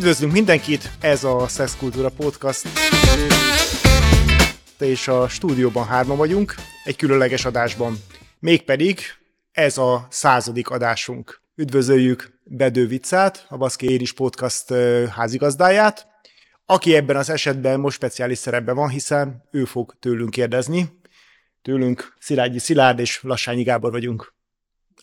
Üdvözlünk mindenkit, ez a Kultúra Podcast. És a stúdióban hárma vagyunk, egy különleges adásban. Mégpedig ez a századik adásunk. Üdvözöljük Bedő Viccát, a Baszki Éris Podcast házigazdáját, aki ebben az esetben most speciális szerepben van, hiszen ő fog tőlünk kérdezni. Tőlünk Szilágyi Szilárd és Lassányi Gábor vagyunk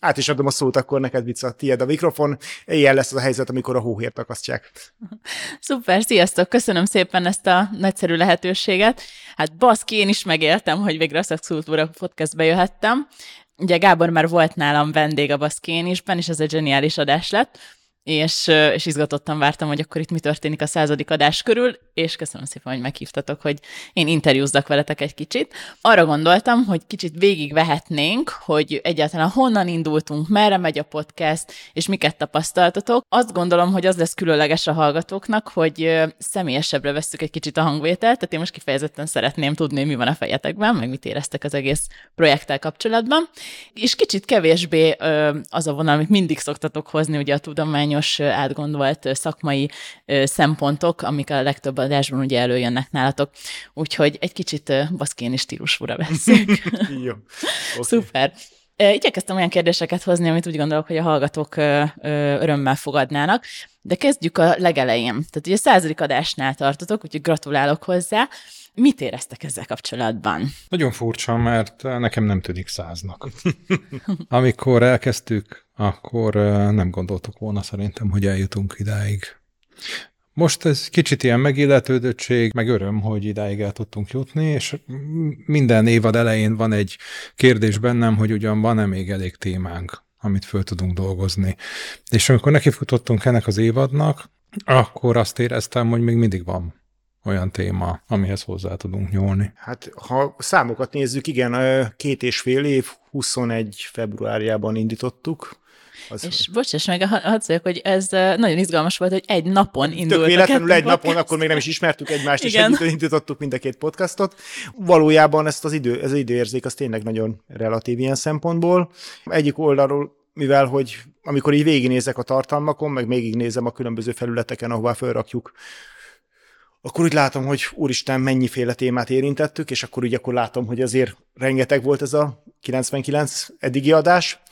át is adom a szót, akkor neked vicca, tiéd a mikrofon. Ilyen lesz az a helyzet, amikor a hóhért akasztják. Szuper, sziasztok! Köszönöm szépen ezt a nagyszerű lehetőséget. Hát baszki, én is megéltem, hogy végre a Szexkultúra podcastbe jöhettem. Ugye Gábor már volt nálam vendég a Baszkénisben, és ez egy zseniális adás lett és, és izgatottan vártam, hogy akkor itt mi történik a századik adás körül, és köszönöm szépen, hogy meghívtatok, hogy én interjúzzak veletek egy kicsit. Arra gondoltam, hogy kicsit végigvehetnénk, hogy egyáltalán honnan indultunk, merre megy a podcast, és miket tapasztaltatok. Azt gondolom, hogy az lesz különleges a hallgatóknak, hogy személyesebbre vesszük egy kicsit a hangvételt, tehát én most kifejezetten szeretném tudni, mi van a fejetekben, meg mit éreztek az egész projekttel kapcsolatban. És kicsit kevésbé az a vonal, amit mindig szoktatok hozni, ugye a tudományos tudományos, átgondolt szakmai szempontok, amik a legtöbb adásban ugye előjönnek nálatok. Úgyhogy egy kicsit baszkéni stílusúra veszünk. Jó. Okay. Szuper. Igyekeztem olyan kérdéseket hozni, amit úgy gondolok, hogy a hallgatók örömmel fogadnának, de kezdjük a legelején. Tehát ugye a századik adásnál tartotok, úgyhogy gratulálok hozzá. Mit éreztek ezzel kapcsolatban? Nagyon furcsa, mert nekem nem tűnik száznak. Amikor elkezdtük, akkor nem gondoltuk volna szerintem, hogy eljutunk idáig. Most ez kicsit ilyen megilletődöttség, meg öröm, hogy idáig el tudtunk jutni, és minden évad elején van egy kérdés bennem, hogy ugyan van-e még elég témánk, amit föl tudunk dolgozni. És amikor nekifutottunk ennek az évadnak, akkor azt éreztem, hogy még mindig van olyan téma, amihez hozzá tudunk nyúlni. Hát, ha számokat nézzük, igen, két és fél év, 21 februárjában indítottuk, az... És bocsáss meg, hadd szóljak, hogy ez nagyon izgalmas volt, hogy egy napon indult. Tök véletlenül egy napon, akkor még nem is ismertük egymást, és együtt indítottuk mind a két podcastot. Valójában ezt az idő, ez az időérzék az tényleg nagyon relatív ilyen szempontból. Egyik oldalról mivel hogy amikor így végignézek a tartalmakon, meg végignézem a különböző felületeken, ahová felrakjuk akkor úgy látom, hogy úristen, mennyiféle témát érintettük, és akkor úgy akkor látom, hogy azért rengeteg volt ez a 99 eddigi adás,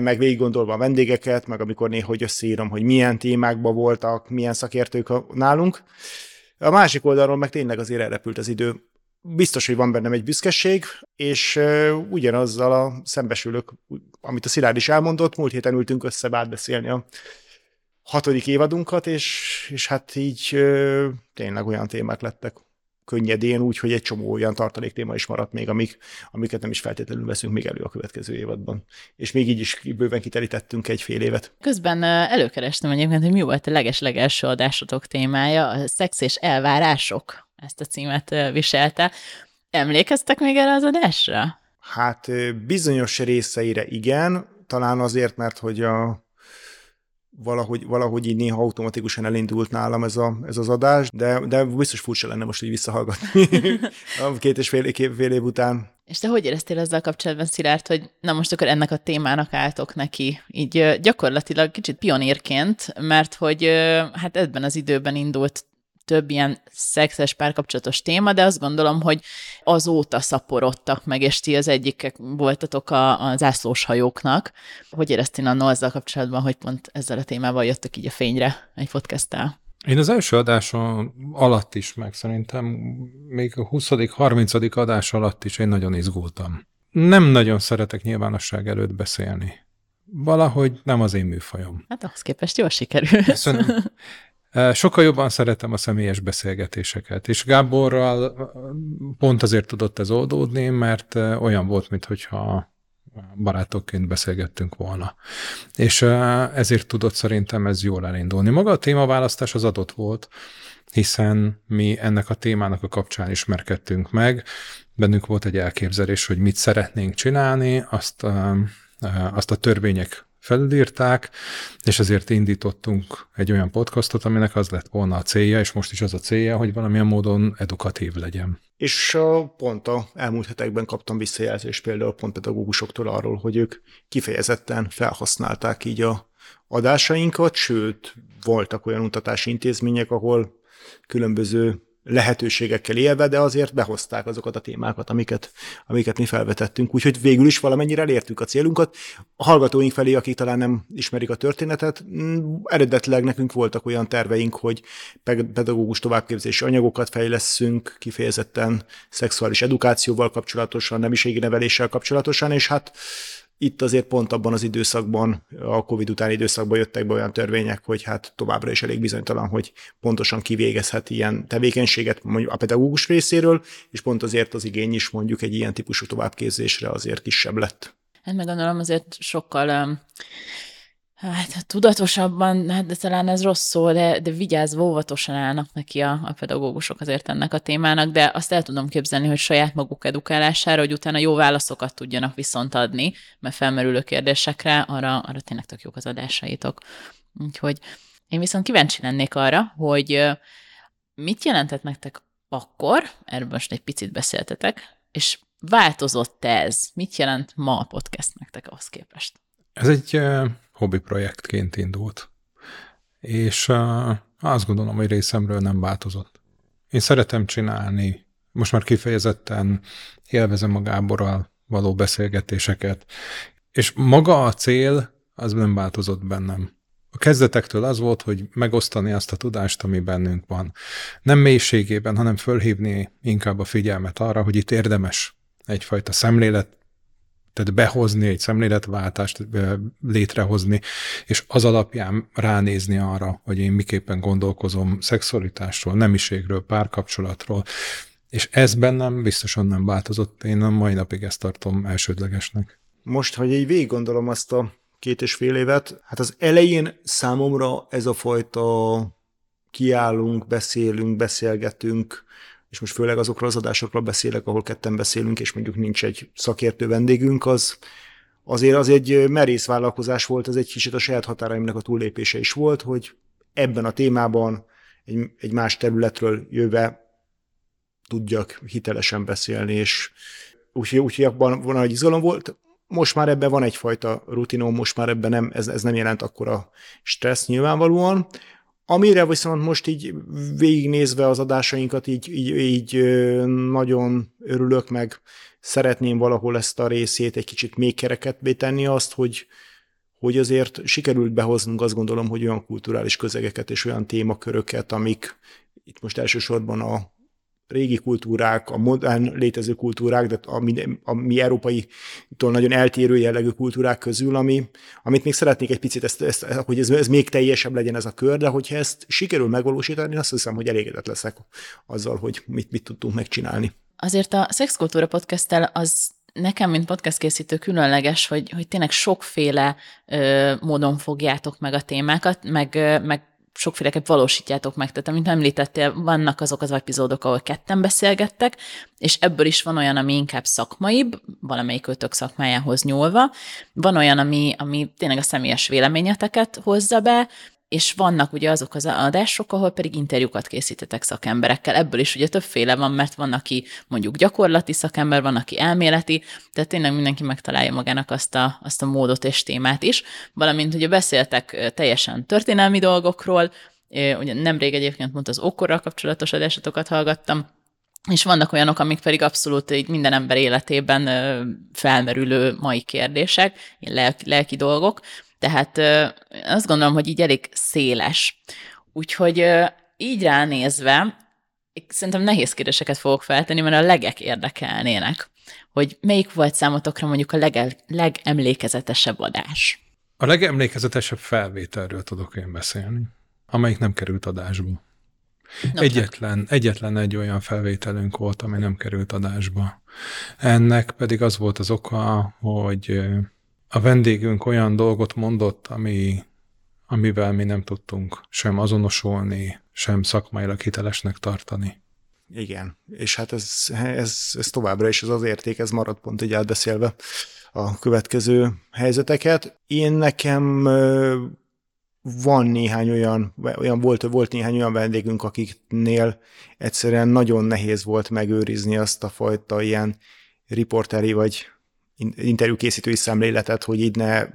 meg végig gondolva a vendégeket, meg amikor néha hogy összeírom, hogy milyen témákban voltak, milyen szakértők nálunk. A másik oldalról meg tényleg azért elrepült az idő. Biztos, hogy van bennem egy büszkeség, és ugyanazzal a szembesülök, amit a Szilárd is elmondott, múlt héten ültünk össze átbeszélni a hatodik évadunkat, és, és hát így ö, tényleg olyan témák lettek könnyedén, úgy, hogy egy csomó olyan tartalék téma is maradt még, amik, amiket nem is feltétlenül veszünk még elő a következő évadban. És még így is bőven kiterítettünk egy fél évet. Közben előkerestem egyébként, hogy mi volt a leges-legelső adásotok témája, a szex és elvárások ezt a címet viselte. Emlékeztek még erre az adásra? Hát bizonyos részeire igen, talán azért, mert hogy a valahogy, valahogy így néha automatikusan elindult nálam ez, a, ez az adás, de, de biztos furcsa lenne most így visszahallgatni két és fél, fél év után. És te hogy éreztél ezzel kapcsolatban, Szilárd, hogy na most akkor ennek a témának álltok neki, így gyakorlatilag kicsit pionírként, mert hogy hát ebben az időben indult több ilyen szexes párkapcsolatos téma, de azt gondolom, hogy azóta szaporodtak meg, és ti az egyikek voltatok a, a zászlós hajóknak. Hogy éreztél annól ezzel kapcsolatban, hogy pont ezzel a témával jöttök így a fényre egy podcasttel? Én az első adáson alatt is, meg szerintem még a 20.-30. adás alatt is én nagyon izgultam. Nem nagyon szeretek nyilvánosság előtt beszélni. Valahogy nem az én műfajom. Hát ahhoz képest jól sikerül. Köszönöm. Sokkal jobban szeretem a személyes beszélgetéseket, és Gáborral pont azért tudott ez oldódni, mert olyan volt, mintha barátokként beszélgettünk volna. És ezért tudott szerintem ez jól elindulni. Maga a témaválasztás az adott volt, hiszen mi ennek a témának a kapcsán ismerkedtünk meg, bennünk volt egy elképzelés, hogy mit szeretnénk csinálni, azt, azt a törvények felülírták, és ezért indítottunk egy olyan podcastot, aminek az lett volna a célja, és most is az a célja, hogy valamilyen módon edukatív legyen. És pont a elmúlt hetekben kaptam visszajelzést például pont pedagógusoktól arról, hogy ők kifejezetten felhasználták így a adásainkat, sőt, voltak olyan utatási intézmények, ahol különböző lehetőségekkel élve, de azért behozták azokat a témákat, amiket, amiket mi felvetettünk. Úgyhogy végül is valamennyire elértük a célunkat. A hallgatóink felé, akik talán nem ismerik a történetet, mm, eredetileg nekünk voltak olyan terveink, hogy pedagógus továbbképzési anyagokat fejleszünk, kifejezetten szexuális edukációval kapcsolatosan, nemiségi neveléssel kapcsolatosan, és hát itt azért pont abban az időszakban, a Covid utáni időszakban jöttek be olyan törvények, hogy hát továbbra is elég bizonytalan, hogy pontosan kivégezhet ilyen tevékenységet mondjuk a pedagógus részéről, és pont azért az igény is mondjuk egy ilyen típusú továbbképzésre azért kisebb lett. Hát meg gondolom azért sokkal Hát tudatosabban, hát de talán ez rossz szó, de, de vigyázva óvatosan állnak neki a, a pedagógusok azért ennek a témának, de azt el tudom képzelni, hogy saját maguk edukálására, hogy utána jó válaszokat tudjanak viszont adni, mert felmerülő kérdésekre, arra, arra tényleg tök jók az adásaitok. Úgyhogy én viszont kíváncsi lennék arra, hogy mit jelentett nektek akkor, erről most egy picit beszéltetek, és változott ez? Mit jelent ma a podcast nektek ahhoz képest? Ez egy hobbi projektként indult. És azt gondolom, hogy részemről nem változott. Én szeretem csinálni, most már kifejezetten élvezem a Gáborral való beszélgetéseket, és maga a cél az nem változott bennem. A kezdetektől az volt, hogy megosztani azt a tudást, ami bennünk van. Nem mélységében, hanem fölhívni inkább a figyelmet arra, hogy itt érdemes egyfajta szemlélet tehát behozni egy szemléletváltást, létrehozni, és az alapján ránézni arra, hogy én miképpen gondolkozom szexualitásról, nemiségről, párkapcsolatról, és ez bennem biztosan nem változott. Én a mai napig ezt tartom elsődlegesnek. Most, hogy így végig gondolom azt a két és fél évet, hát az elején számomra ez a fajta kiállunk, beszélünk, beszélgetünk, és most főleg azokról az adásokról beszélek, ahol ketten beszélünk, és mondjuk nincs egy szakértő vendégünk, az azért az egy merész vállalkozás volt, ez egy kicsit a saját határaimnak a túllépése is volt, hogy ebben a témában egy, egy más területről jöve tudjak hitelesen beszélni, és úgyhogy úgy, abban van egy izgalom volt. Most már ebben van egyfajta rutinom, most már ebben nem, ez, ez nem jelent akkora stressz nyilvánvalóan. Amire viszont most így végignézve az adásainkat, így, így, így nagyon örülök, meg szeretném valahol ezt a részét egy kicsit még kereketbé tenni azt, hogy, hogy azért sikerült behoznunk azt gondolom, hogy olyan kulturális közegeket és olyan témaköröket, amik itt most elsősorban a régi kultúrák, a modern létező kultúrák, de a mi, a mi európai nagyon eltérő jellegű kultúrák közül, ami, amit még szeretnék egy picit, ezt, ezt, hogy ez, ez még teljesebb legyen ez a kör, de hogyha ezt sikerül megvalósítani, azt hiszem, hogy elégedett leszek azzal, hogy mit, mit tudtunk megcsinálni. Azért a Szexkultúra podcasttel az nekem, mint podcast készítő különleges, hogy, hogy tényleg sokféle ö, módon fogjátok meg a témákat, meg, meg sokféleket valósítjátok meg. Tehát, amit említettél, vannak azok az epizódok, ahol ketten beszélgettek, és ebből is van olyan, ami inkább szakmaibb, valamelyik ötök szakmájához nyúlva, van olyan, ami, ami tényleg a személyes véleményeteket hozza be, és vannak ugye azok az adások, ahol pedig interjúkat készítetek szakemberekkel. Ebből is ugye többféle van, mert van, aki mondjuk gyakorlati szakember, van, aki elméleti, tehát tényleg mindenki megtalálja magának azt a, azt a módot és témát is. Valamint ugye beszéltek teljesen történelmi dolgokról, ugye nemrég egyébként mondta az okkorral kapcsolatos adásokat hallgattam, és vannak olyanok, amik pedig abszolút így minden ember életében felmerülő mai kérdések, lelki, lelki dolgok, tehát azt gondolom, hogy így elég széles. Úgyhogy így ránézve, szerintem nehéz kérdéseket fogok feltenni, mert a legek érdekelnének, hogy melyik volt számotokra mondjuk a lege, legemlékezetesebb adás? A legemlékezetesebb felvételről tudok én beszélni, amelyik nem került adásba. No, egyetlen, egyetlen egy olyan felvételünk volt, ami nem került adásba. Ennek pedig az volt az oka, hogy a vendégünk olyan dolgot mondott, ami, amivel mi nem tudtunk sem azonosulni, sem szakmailag hitelesnek tartani. Igen, és hát ez, ez, ez továbbra is az az érték, ez marad pont így átbeszélve a következő helyzeteket. Én nekem van néhány olyan, olyan volt, volt néhány olyan vendégünk, akiknél egyszerűen nagyon nehéz volt megőrizni azt a fajta ilyen riporteri vagy interjúkészítői szemléletet, hogy így ne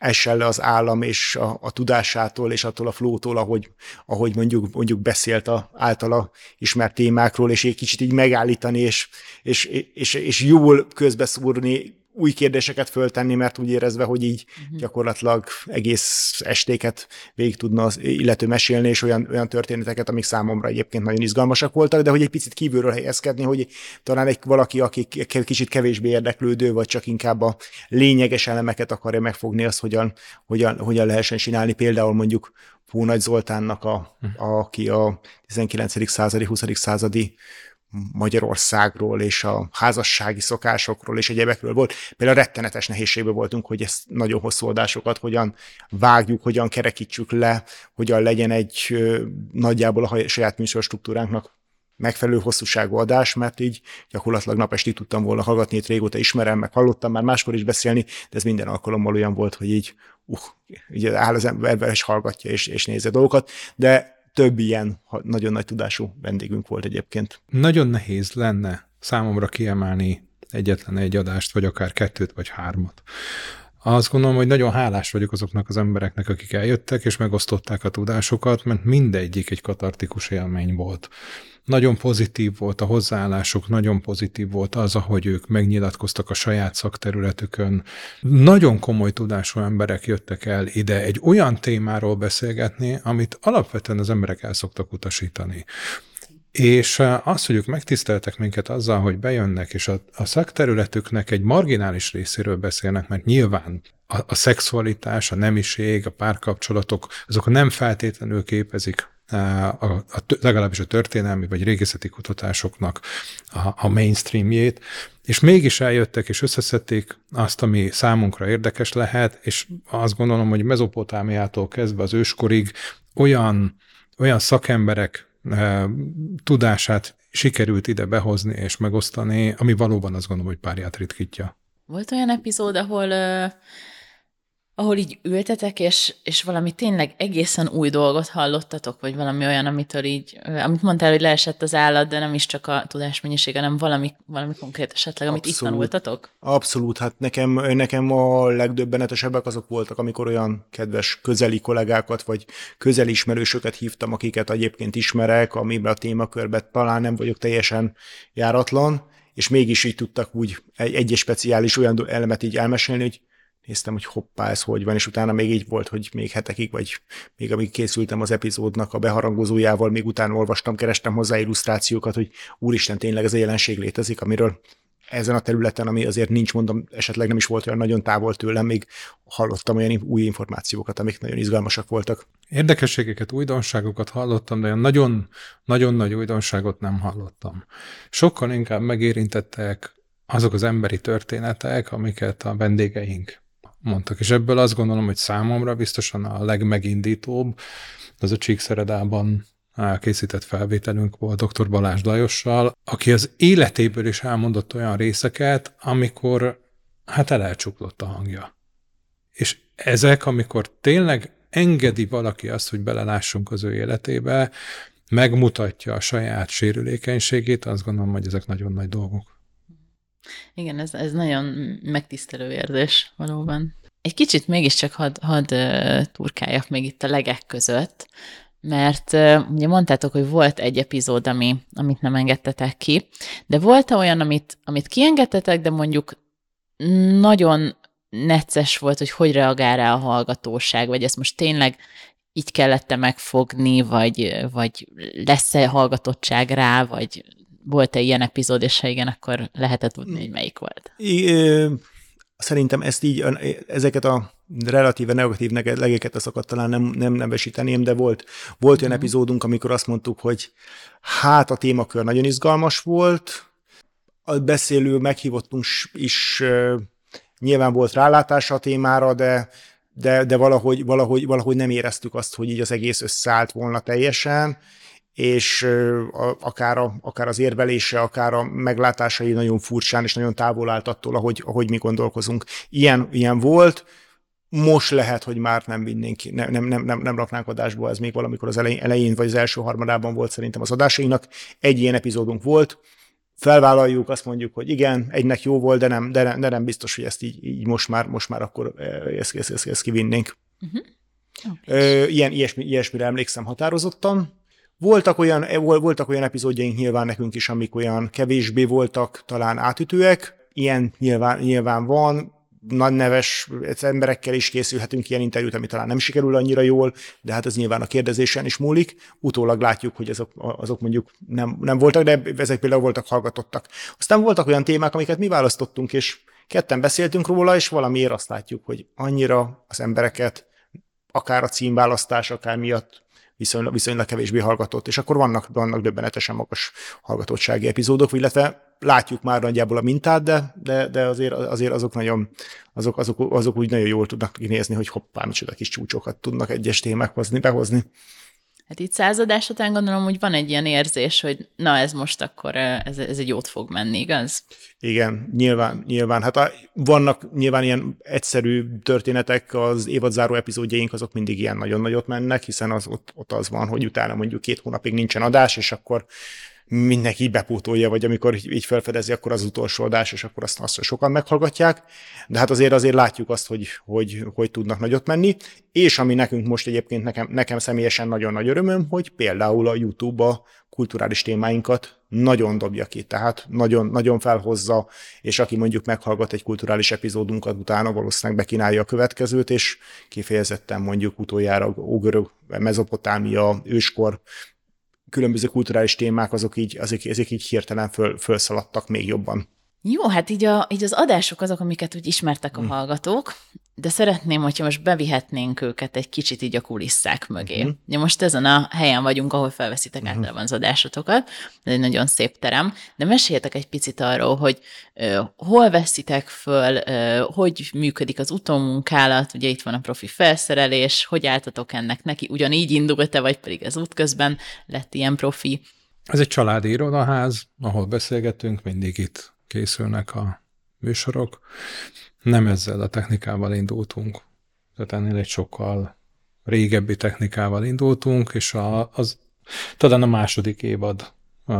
essen le az állam és a, a tudásától és attól a flótól, ahogy, ahogy mondjuk, mondjuk beszélt a általa ismert témákról, és egy kicsit így megállítani, és, és, és, és jól közbeszúrni új kérdéseket föltenni, mert úgy érezve, hogy így uh-huh. gyakorlatilag egész estéket végig tudna az illető mesélni, és olyan, olyan történeteket, amik számomra egyébként nagyon izgalmasak voltak, de hogy egy picit kívülről helyezkedni, hogy talán egy valaki, aki kicsit kevésbé érdeklődő, vagy csak inkább a lényeges elemeket akarja megfogni, azt hogyan, hogyan, hogyan lehessen csinálni. Például mondjuk Pónagy Zoltánnak, a, a, aki a 19. századi, 20. századi Magyarországról és a házassági szokásokról és egyebekről volt. Például rettenetes nehézségben voltunk, hogy ezt nagyon hosszú adásokat hogyan vágjuk, hogyan kerekítsük le, hogyan legyen egy nagyjából a saját műsorstruktúránknak megfelelő hosszúságú adás, mert így gyakorlatilag napestig tudtam volna hallgatni, itt régóta ismerem, meg hallottam már máskor is beszélni, de ez minden alkalommal olyan volt, hogy így, uh, így áll az ember, és hallgatja, és, és nézze dolgokat, de több ilyen nagyon nagy tudású vendégünk volt egyébként. Nagyon nehéz lenne számomra kiemelni egyetlen egy adást, vagy akár kettőt, vagy hármat. Azt gondolom, hogy nagyon hálás vagyok azoknak az embereknek, akik eljöttek és megosztották a tudásokat, mert mindegyik egy katartikus élmény volt. Nagyon pozitív volt a hozzáállásuk, nagyon pozitív volt az, ahogy ők megnyilatkoztak a saját szakterületükön. Nagyon komoly tudású emberek jöttek el ide egy olyan témáról beszélgetni, amit alapvetően az emberek el szoktak utasítani. És az, hogy ők megtiszteltek minket azzal, hogy bejönnek, és a, a szakterületüknek egy marginális részéről beszélnek, mert nyilván a, a szexualitás, a nemiség, a párkapcsolatok, azok nem feltétlenül képezik a, a, legalábbis a történelmi vagy régészeti kutatásoknak a, a mainstreamjét, és mégis eljöttek és összeszedték azt, ami számunkra érdekes lehet, és azt gondolom, hogy Mezopotámiától kezdve az őskorig olyan, olyan szakemberek tudását sikerült ide behozni és megosztani, ami valóban azt gondolom, hogy párját ritkítja. Volt olyan epizód, ahol ahol így ültetek, és, és valami tényleg egészen új dolgot hallottatok, vagy valami olyan, amitől így, amit mondtál, hogy leesett az állat, de nem is csak a tudásmennyiség, hanem valami, valami konkrét esetleg, amit Abszolút. itt tanultatok? Abszolút, hát nekem, nekem a legdöbbenetesebbek azok voltak, amikor olyan kedves közeli kollégákat, vagy közeli ismerősöket hívtam, akiket egyébként ismerek, amiben a témakörben talán nem vagyok teljesen járatlan, és mégis így tudtak úgy egy, egy speciális olyan elemet így elmesélni, hogy néztem, hogy hoppá, ez hogy van, és utána még így volt, hogy még hetekig, vagy még amíg készültem az epizódnak a beharangozójával, még utána olvastam, kerestem hozzá illusztrációkat, hogy úristen, tényleg ez a jelenség létezik, amiről ezen a területen, ami azért nincs, mondom, esetleg nem is volt olyan nagyon távol tőlem, még hallottam olyan új információkat, amik nagyon izgalmasak voltak. Érdekességeket, újdonságokat hallottam, de olyan nagyon, nagyon nagy újdonságot nem hallottam. Sokkal inkább megérintettek azok az emberi történetek, amiket a vendégeink mondtak. És ebből azt gondolom, hogy számomra biztosan a legmegindítóbb az a Csíkszeredában készített felvételünk volt dr. Balázs Lajossal, aki az életéből is elmondott olyan részeket, amikor hát elelcsuklott a hangja. És ezek, amikor tényleg engedi valaki azt, hogy belelássunk az ő életébe, megmutatja a saját sérülékenységét, azt gondolom, hogy ezek nagyon nagy dolgok. Igen, ez, ez nagyon megtisztelő érzés valóban. Egy kicsit mégiscsak hadd had, turkáljak még itt a legek között, mert ugye mondtátok, hogy volt egy epizód, ami, amit nem engedtetek ki, de volt -e olyan, amit, amit kiengedtetek, de mondjuk nagyon necces volt, hogy hogy reagál rá a hallgatóság, vagy ezt most tényleg így kellett megfogni, vagy, vagy lesz-e hallgatottság rá, vagy volt-e ilyen epizód, és ha igen, akkor lehetett tudni, hogy melyik volt. I, szerintem ezt így, ezeket a relatíve negatív legeket azokat talán nem, nem nevesíteném, de volt, volt olyan mhm. epizódunk, amikor azt mondtuk, hogy hát a témakör nagyon izgalmas volt, a beszélő meghívottunk is nyilván volt rálátása a témára, de, de, de valahogy, valahogy, valahogy nem éreztük azt, hogy így az egész összeállt volna teljesen, és akár, a, akár az érvelése, akár a meglátásai nagyon furcsán és nagyon távol állt attól, ahogy, ahogy mi gondolkozunk. Ilyen, ilyen volt, most lehet, hogy már nem vinnénk, nem, nem, nem, nem, raknánk adásba, ez még valamikor az elején, elején, vagy az első harmadában volt szerintem az adásainak. Egy ilyen epizódunk volt, felvállaljuk, azt mondjuk, hogy igen, egynek jó volt, de nem, de nem, de nem biztos, hogy ezt így, így most, már, most már akkor ezt, ezt, ezt, ezt kivinnénk. Uh-huh. Okay. Ilyen, ilyesmi, ilyesmire emlékszem határozottan. Voltak olyan, voltak olyan epizódjaink nyilván nekünk is, amik olyan kevésbé voltak talán átütőek, ilyen nyilván, nyilván van, nagy neves emberekkel is készülhetünk ilyen interjút, ami talán nem sikerül annyira jól, de hát ez nyilván a kérdezésen is múlik. Utólag látjuk, hogy azok, azok mondjuk nem, nem voltak, de ezek például voltak hallgatottak. Aztán voltak olyan témák, amiket mi választottunk, és ketten beszéltünk róla, és valamiért azt látjuk, hogy annyira az embereket, akár a címválasztás, akár miatt viszonylag, viszonylag kevésbé hallgatott, és akkor vannak, vannak döbbenetesen magas hallgatottsági epizódok, illetve látjuk már nagyjából a mintát, de, de, de azért, azért azok nagyon, azok, azok, azok úgy nagyon jól tudnak kinézni, hogy hoppá, micsoda kis csúcsokat tudnak egyes témák hozni, behozni. Hát itt századás után gondolom, hogy van egy ilyen érzés, hogy na ez most akkor ez, ez egy jót fog menni, igaz? Igen, nyilván, nyilván. Hát a, vannak nyilván ilyen egyszerű történetek, az évadzáró epizódjaink azok mindig ilyen nagyon nagyot mennek, hiszen az, ott, ott az van, hogy utána mondjuk két hónapig nincsen adás, és akkor mindenki bepótolja, vagy amikor így felfedezi, akkor az utolsó adás, és akkor azt, azt sokan meghallgatják. De hát azért azért látjuk azt, hogy, hogy, hogy tudnak nagyot menni. És ami nekünk most egyébként nekem, nekem személyesen nagyon nagy örömöm, hogy például a YouTube a kulturális témáinkat nagyon dobja ki, tehát nagyon, nagyon felhozza, és aki mondjuk meghallgat egy kulturális epizódunkat, utána valószínűleg bekínálja a következőt, és kifejezetten mondjuk utoljára ógörög, mezopotámia, őskor különböző kulturális témák, azok így, azok, ezek így hirtelen föl, fölszaladtak még jobban. Jó, hát így, a, így az adások azok, amiket úgy ismertek a hmm. hallgatók, de szeretném, hogyha most bevihetnénk őket egy kicsit így a kulisszák mögé. Uh-huh. Ja, most ezen a helyen vagyunk, ahol felveszitek uh-huh. általában az adásotokat, ez egy nagyon szép terem, de meséljetek egy picit arról, hogy uh, hol veszitek föl, uh, hogy működik az utómunkálat, ugye itt van a profi felszerelés, hogy álltatok ennek neki, ugyanígy indult-e, vagy pedig ez útközben lett ilyen profi? Ez egy családi irodaház, ahol beszélgetünk, mindig itt készülnek a műsorok. Nem ezzel a technikával indultunk, tehát ennél egy sokkal régebbi technikával indultunk, és a, az talán a második évad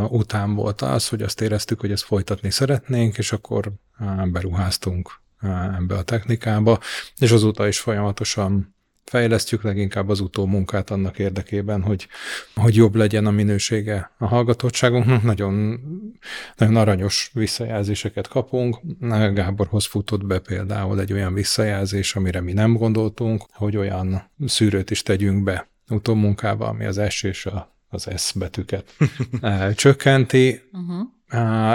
után volt az, hogy azt éreztük, hogy ezt folytatni szeretnénk, és akkor beruháztunk ebbe a technikába, és azóta is folyamatosan fejlesztjük leginkább az utómunkát annak érdekében, hogy, hogy jobb legyen a minősége a hallgatottságunknak. Nagyon, nagyon aranyos visszajelzéseket kapunk. Gáborhoz futott be például egy olyan visszajelzés, amire mi nem gondoltunk, hogy olyan szűrőt is tegyünk be utómunkába, ami az S és a, az S betűket csökkenti. Uh-huh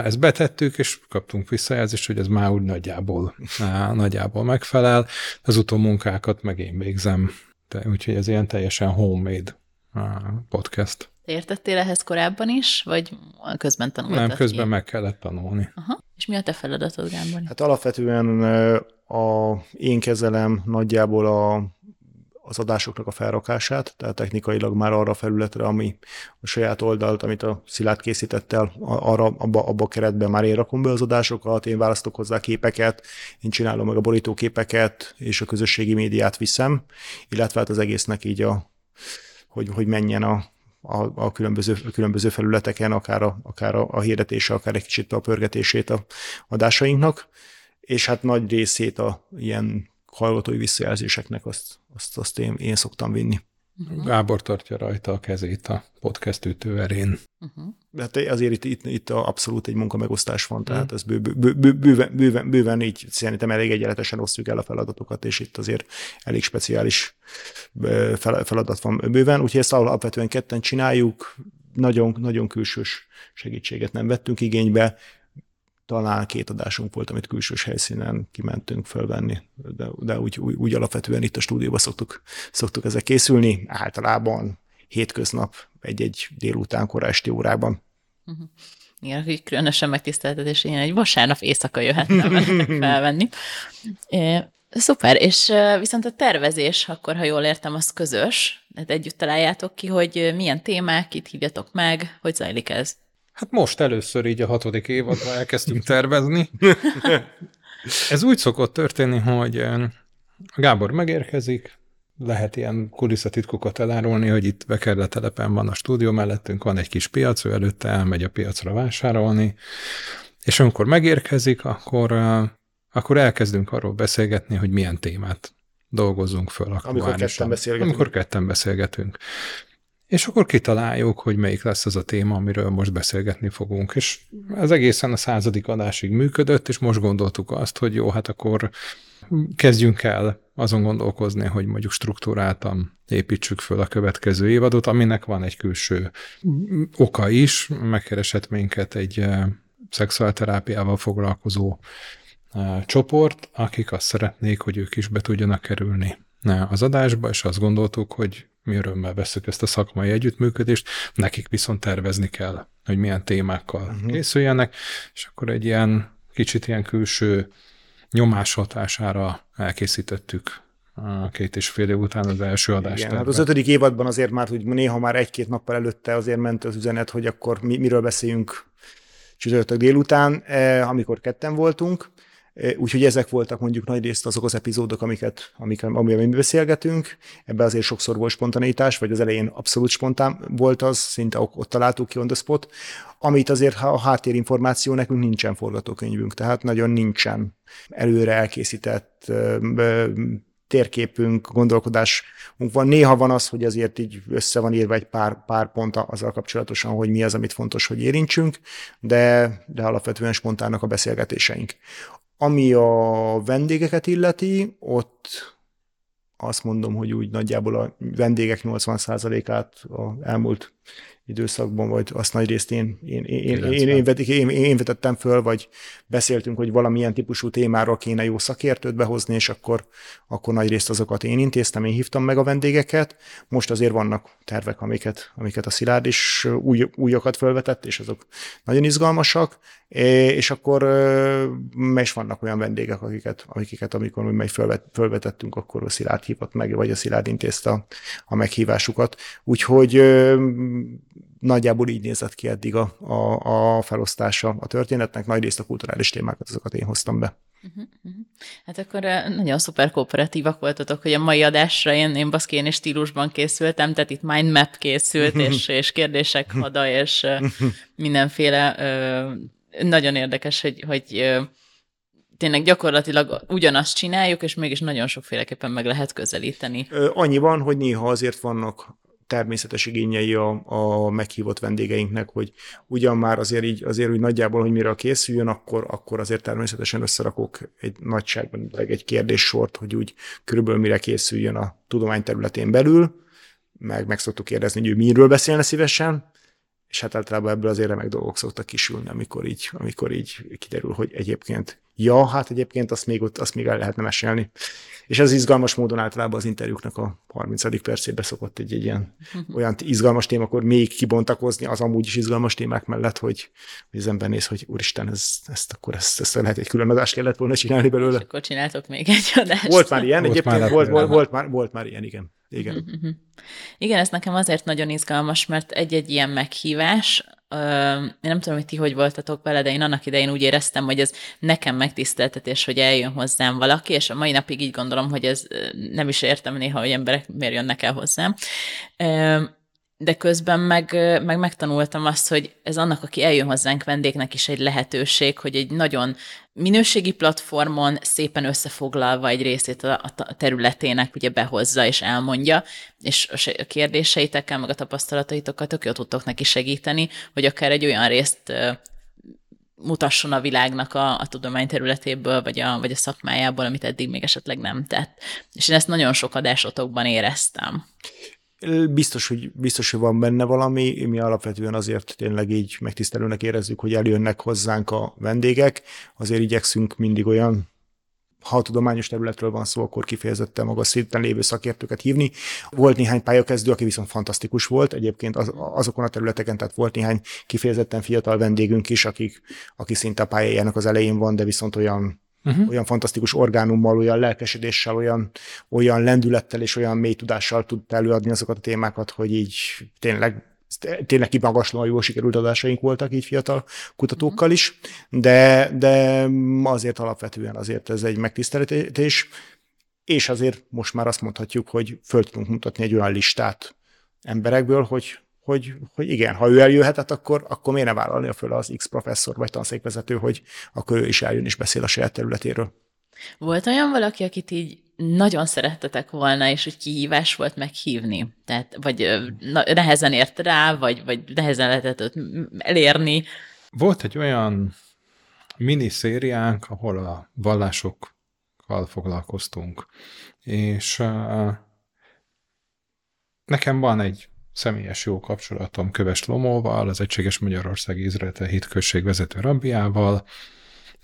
ezt betettük, és kaptunk visszajelzést, hogy ez már úgy nagyjából, nagyjából megfelel. Az utómunkákat meg én végzem, de, úgyhogy ez ilyen teljesen homemade podcast. Értettél ehhez korábban is, vagy közben tanultad Nem, közben ki? meg kellett tanulni. Aha. És mi a te feladatod, Gábor? Hát alapvetően a, én kezelem nagyjából a az adásoknak a felrakását, tehát technikailag már arra a felületre, ami a saját oldalt, amit a Szilárd készített el, arra, abba, abba a keretben már én rakom be az adásokat, én választok hozzá képeket, én csinálom meg a borítóképeket, és a közösségi médiát viszem, illetve hát az egésznek így a, hogy, hogy menjen a, a, a különböző, a különböző felületeken, akár, a, akár a, a hirdetése, akár egy kicsit a pörgetését a adásainknak, és hát nagy részét a ilyen hallgatói visszajelzéseknek azt, azt, azt én, én szoktam vinni. Uh-huh. Gábor tartja rajta a kezét a podcast ütőverén. Uh-huh. Hát azért itt, itt, itt abszolút egy munkamegosztás van, tehát uh-huh. ez bő, bő, bő, bőven, bőven, bőven így szerintem elég egyenletesen osztjuk el a feladatokat, és itt azért elég speciális feladat van bőven, úgyhogy ezt alapvetően ketten csináljuk, nagyon, nagyon külsős segítséget nem vettünk igénybe, talán két adásunk volt, amit külsős helyszínen kimentünk fölvenni, de, de úgy, úgy, úgy alapvetően itt a stúdióban szoktuk, szoktuk ezek készülni, általában hétköznap egy-egy délután, kora esti órában. Uh-huh. Igen, hogy különösen megtiszteltetés, én egy vasárnap éjszaka jöhettem felvenni. É, szuper, és viszont a tervezés, akkor ha jól értem, az közös, tehát együtt találjátok ki, hogy milyen témák, itt hívjatok meg, hogy zajlik ez? Hát most először így a hatodik évadban elkezdtünk tervezni. Ez úgy szokott történni, hogy Gábor megérkezik, lehet ilyen kulisszatitkokat elárulni, hogy itt telepen van a stúdió mellettünk, van egy kis piac, ő előtte elmegy a piacra vásárolni, és amikor megérkezik, akkor, akkor elkezdünk arról beszélgetni, hogy milyen témát dolgozunk föl Amikor ketten beszélgetünk. Amikor ketten beszélgetünk. És akkor kitaláljuk, hogy melyik lesz az a téma, amiről most beszélgetni fogunk. És ez egészen a századik adásig működött, és most gondoltuk azt, hogy jó, hát akkor kezdjünk el azon gondolkozni, hogy mondjuk struktúráltan építsük föl a következő évadot, aminek van egy külső oka is. Megkeresett minket egy eh, szexuálterápiával foglalkozó eh, csoport, akik azt szeretnék, hogy ők is be tudjanak kerülni eh, az adásba, és azt gondoltuk, hogy mi örömmel veszük ezt a szakmai együttműködést, nekik viszont tervezni kell, hogy milyen témákkal uh-huh. készüljenek, és akkor egy ilyen kicsit ilyen külső nyomás hatására elkészítettük a két és fél év után az első adást. Igen, hát az ötödik évadban azért már, hogy néha már egy-két nappal előtte azért ment az üzenet, hogy akkor mi, miről beszéljünk csütörtök délután, eh, amikor ketten voltunk, Úgyhogy ezek voltak mondjuk nagy részt azok az epizódok, amiket, amiket, amiben mi beszélgetünk. Ebben azért sokszor volt spontaneitás, vagy az elején abszolút spontán volt az, szinte ott találtuk ki on the spot, amit azért a háttérinformáció nekünk nincsen forgatókönyvünk, tehát nagyon nincsen előre elkészített térképünk, gondolkodásunk van. Néha van az, hogy azért így össze van írva egy pár, pár pont azzal kapcsolatosan, hogy mi az, amit fontos, hogy érintsünk, de, de alapvetően spontánnak a beszélgetéseink. Ami a vendégeket illeti, ott azt mondom, hogy úgy nagyjából a vendégek 80%-át a elmúlt időszakban, vagy azt nagy részt én, én, én, én, én, én, én vetettem föl, vagy beszéltünk, hogy valamilyen típusú témáról kéne jó szakértőt behozni, és akkor, akkor nagy részt azokat én intéztem, én hívtam meg a vendégeket. Most azért vannak tervek, amiket, amiket a Szilárd is új, újakat felvetett, és azok nagyon izgalmasak, és akkor is vannak olyan vendégek, akiket, akiket amikor mi meg fölvet, fölvetettünk, akkor a Szilárd hívott meg, vagy a Szilárd intézte a, a meghívásukat. Úgyhogy nagyjából így nézett ki eddig a, a, a felosztása a történetnek, nagy részt a kulturális témákat, azokat én hoztam be. Uh-huh, uh-huh. Hát akkor nagyon szuper kooperatívak voltatok, hogy a mai adásra én, én baszkén és stílusban készültem, tehát itt mindmap készült, és, és kérdések hada, és mindenféle nagyon érdekes, hogy, hogy tényleg gyakorlatilag ugyanazt csináljuk, és mégis nagyon sokféleképpen meg lehet közelíteni. Annyi van, hogy néha azért vannak természetes igényei a, a meghívott vendégeinknek, hogy ugyan már azért így, azért úgy nagyjából, hogy mire készüljön, akkor, akkor azért természetesen összerakok egy nagyságban egy kérdéssort, hogy úgy körülbelül mire készüljön a tudomány területén belül, meg meg szoktuk kérdezni, hogy ő miről beszélne szívesen, és hát általában ebből azért remek dolgok szoktak kisülni, amikor így, amikor így kiderül, hogy egyébként, ja, hát egyébként azt még, ott, azt még el lehetne mesélni. És ez izgalmas módon általában az interjúknak a 30. percébe szokott egy, egy ilyen olyan izgalmas témakor még kibontakozni az amúgy is izgalmas témák mellett, hogy, hogy az ember néz, hogy úristen, ez, ezt akkor ezt, ezt lehet egy külön adást kellett volna csinálni belőle. És akkor csináltok még egy adást. Volt már ilyen, volt egyébként már volt, volt, volt, már, volt már ilyen, igen. Igen. Igen, ez nekem azért nagyon izgalmas, mert egy-egy ilyen meghívás, én nem tudom, hogy ti hogy voltatok vele, de én annak idején úgy éreztem, hogy ez nekem megtiszteltetés, hogy eljön hozzám valaki, és a mai napig így gondolom, hogy ez nem is értem néha, hogy emberek miért jönnek el hozzám de közben meg, meg megtanultam azt, hogy ez annak, aki eljön hozzánk vendégnek is egy lehetőség, hogy egy nagyon minőségi platformon szépen összefoglalva egy részét a, a területének ugye behozza és elmondja, és a kérdéseitekkel, meg a tapasztalataitokat tök jól tudtok neki segíteni, hogy akár egy olyan részt mutasson a világnak a, a tudomány területéből, vagy a, vagy a szakmájából, amit eddig még esetleg nem tett. És én ezt nagyon sok adásotokban éreztem. Biztos, hogy, biztos, hogy van benne valami, mi alapvetően azért tényleg így megtisztelőnek érezzük, hogy eljönnek hozzánk a vendégek, azért igyekszünk mindig olyan ha a tudományos területről van szó, akkor kifejezetten magas szinten lévő szakértőket hívni. Volt néhány pályakezdő, aki viszont fantasztikus volt. Egyébként az, azokon a területeken, tehát volt néhány kifejezetten fiatal vendégünk is, akik, aki szinte a pályájának az elején van, de viszont olyan uh-huh. olyan fantasztikus orgánummal, olyan lelkesedéssel, olyan, olyan lendülettel és olyan mély tudással tud előadni azokat a témákat, hogy így tényleg tényleg kimagaslóan jól sikerült adásaink voltak így fiatal kutatókkal is, de, de azért alapvetően azért ez egy megtiszteltetés. és azért most már azt mondhatjuk, hogy föl tudunk mutatni egy olyan listát emberekből, hogy, hogy, hogy igen, ha ő eljöhetett, akkor, akkor miért ne vállalnia föl az X professzor vagy tanszékvezető, hogy akkor ő is eljön és beszél a saját területéről. Volt olyan valaki, akit így nagyon szerettetek volna, és hogy kihívás volt meghívni? Tehát, vagy nehezen ért rá, vagy, vagy nehezen lehetett őt elérni? Volt egy olyan miniszériánk, ahol a vallásokkal foglalkoztunk, és uh, nekem van egy személyes jó kapcsolatom Köves Lomóval, az Egységes Magyarországi Izraelte Hitközség vezető rabbiával,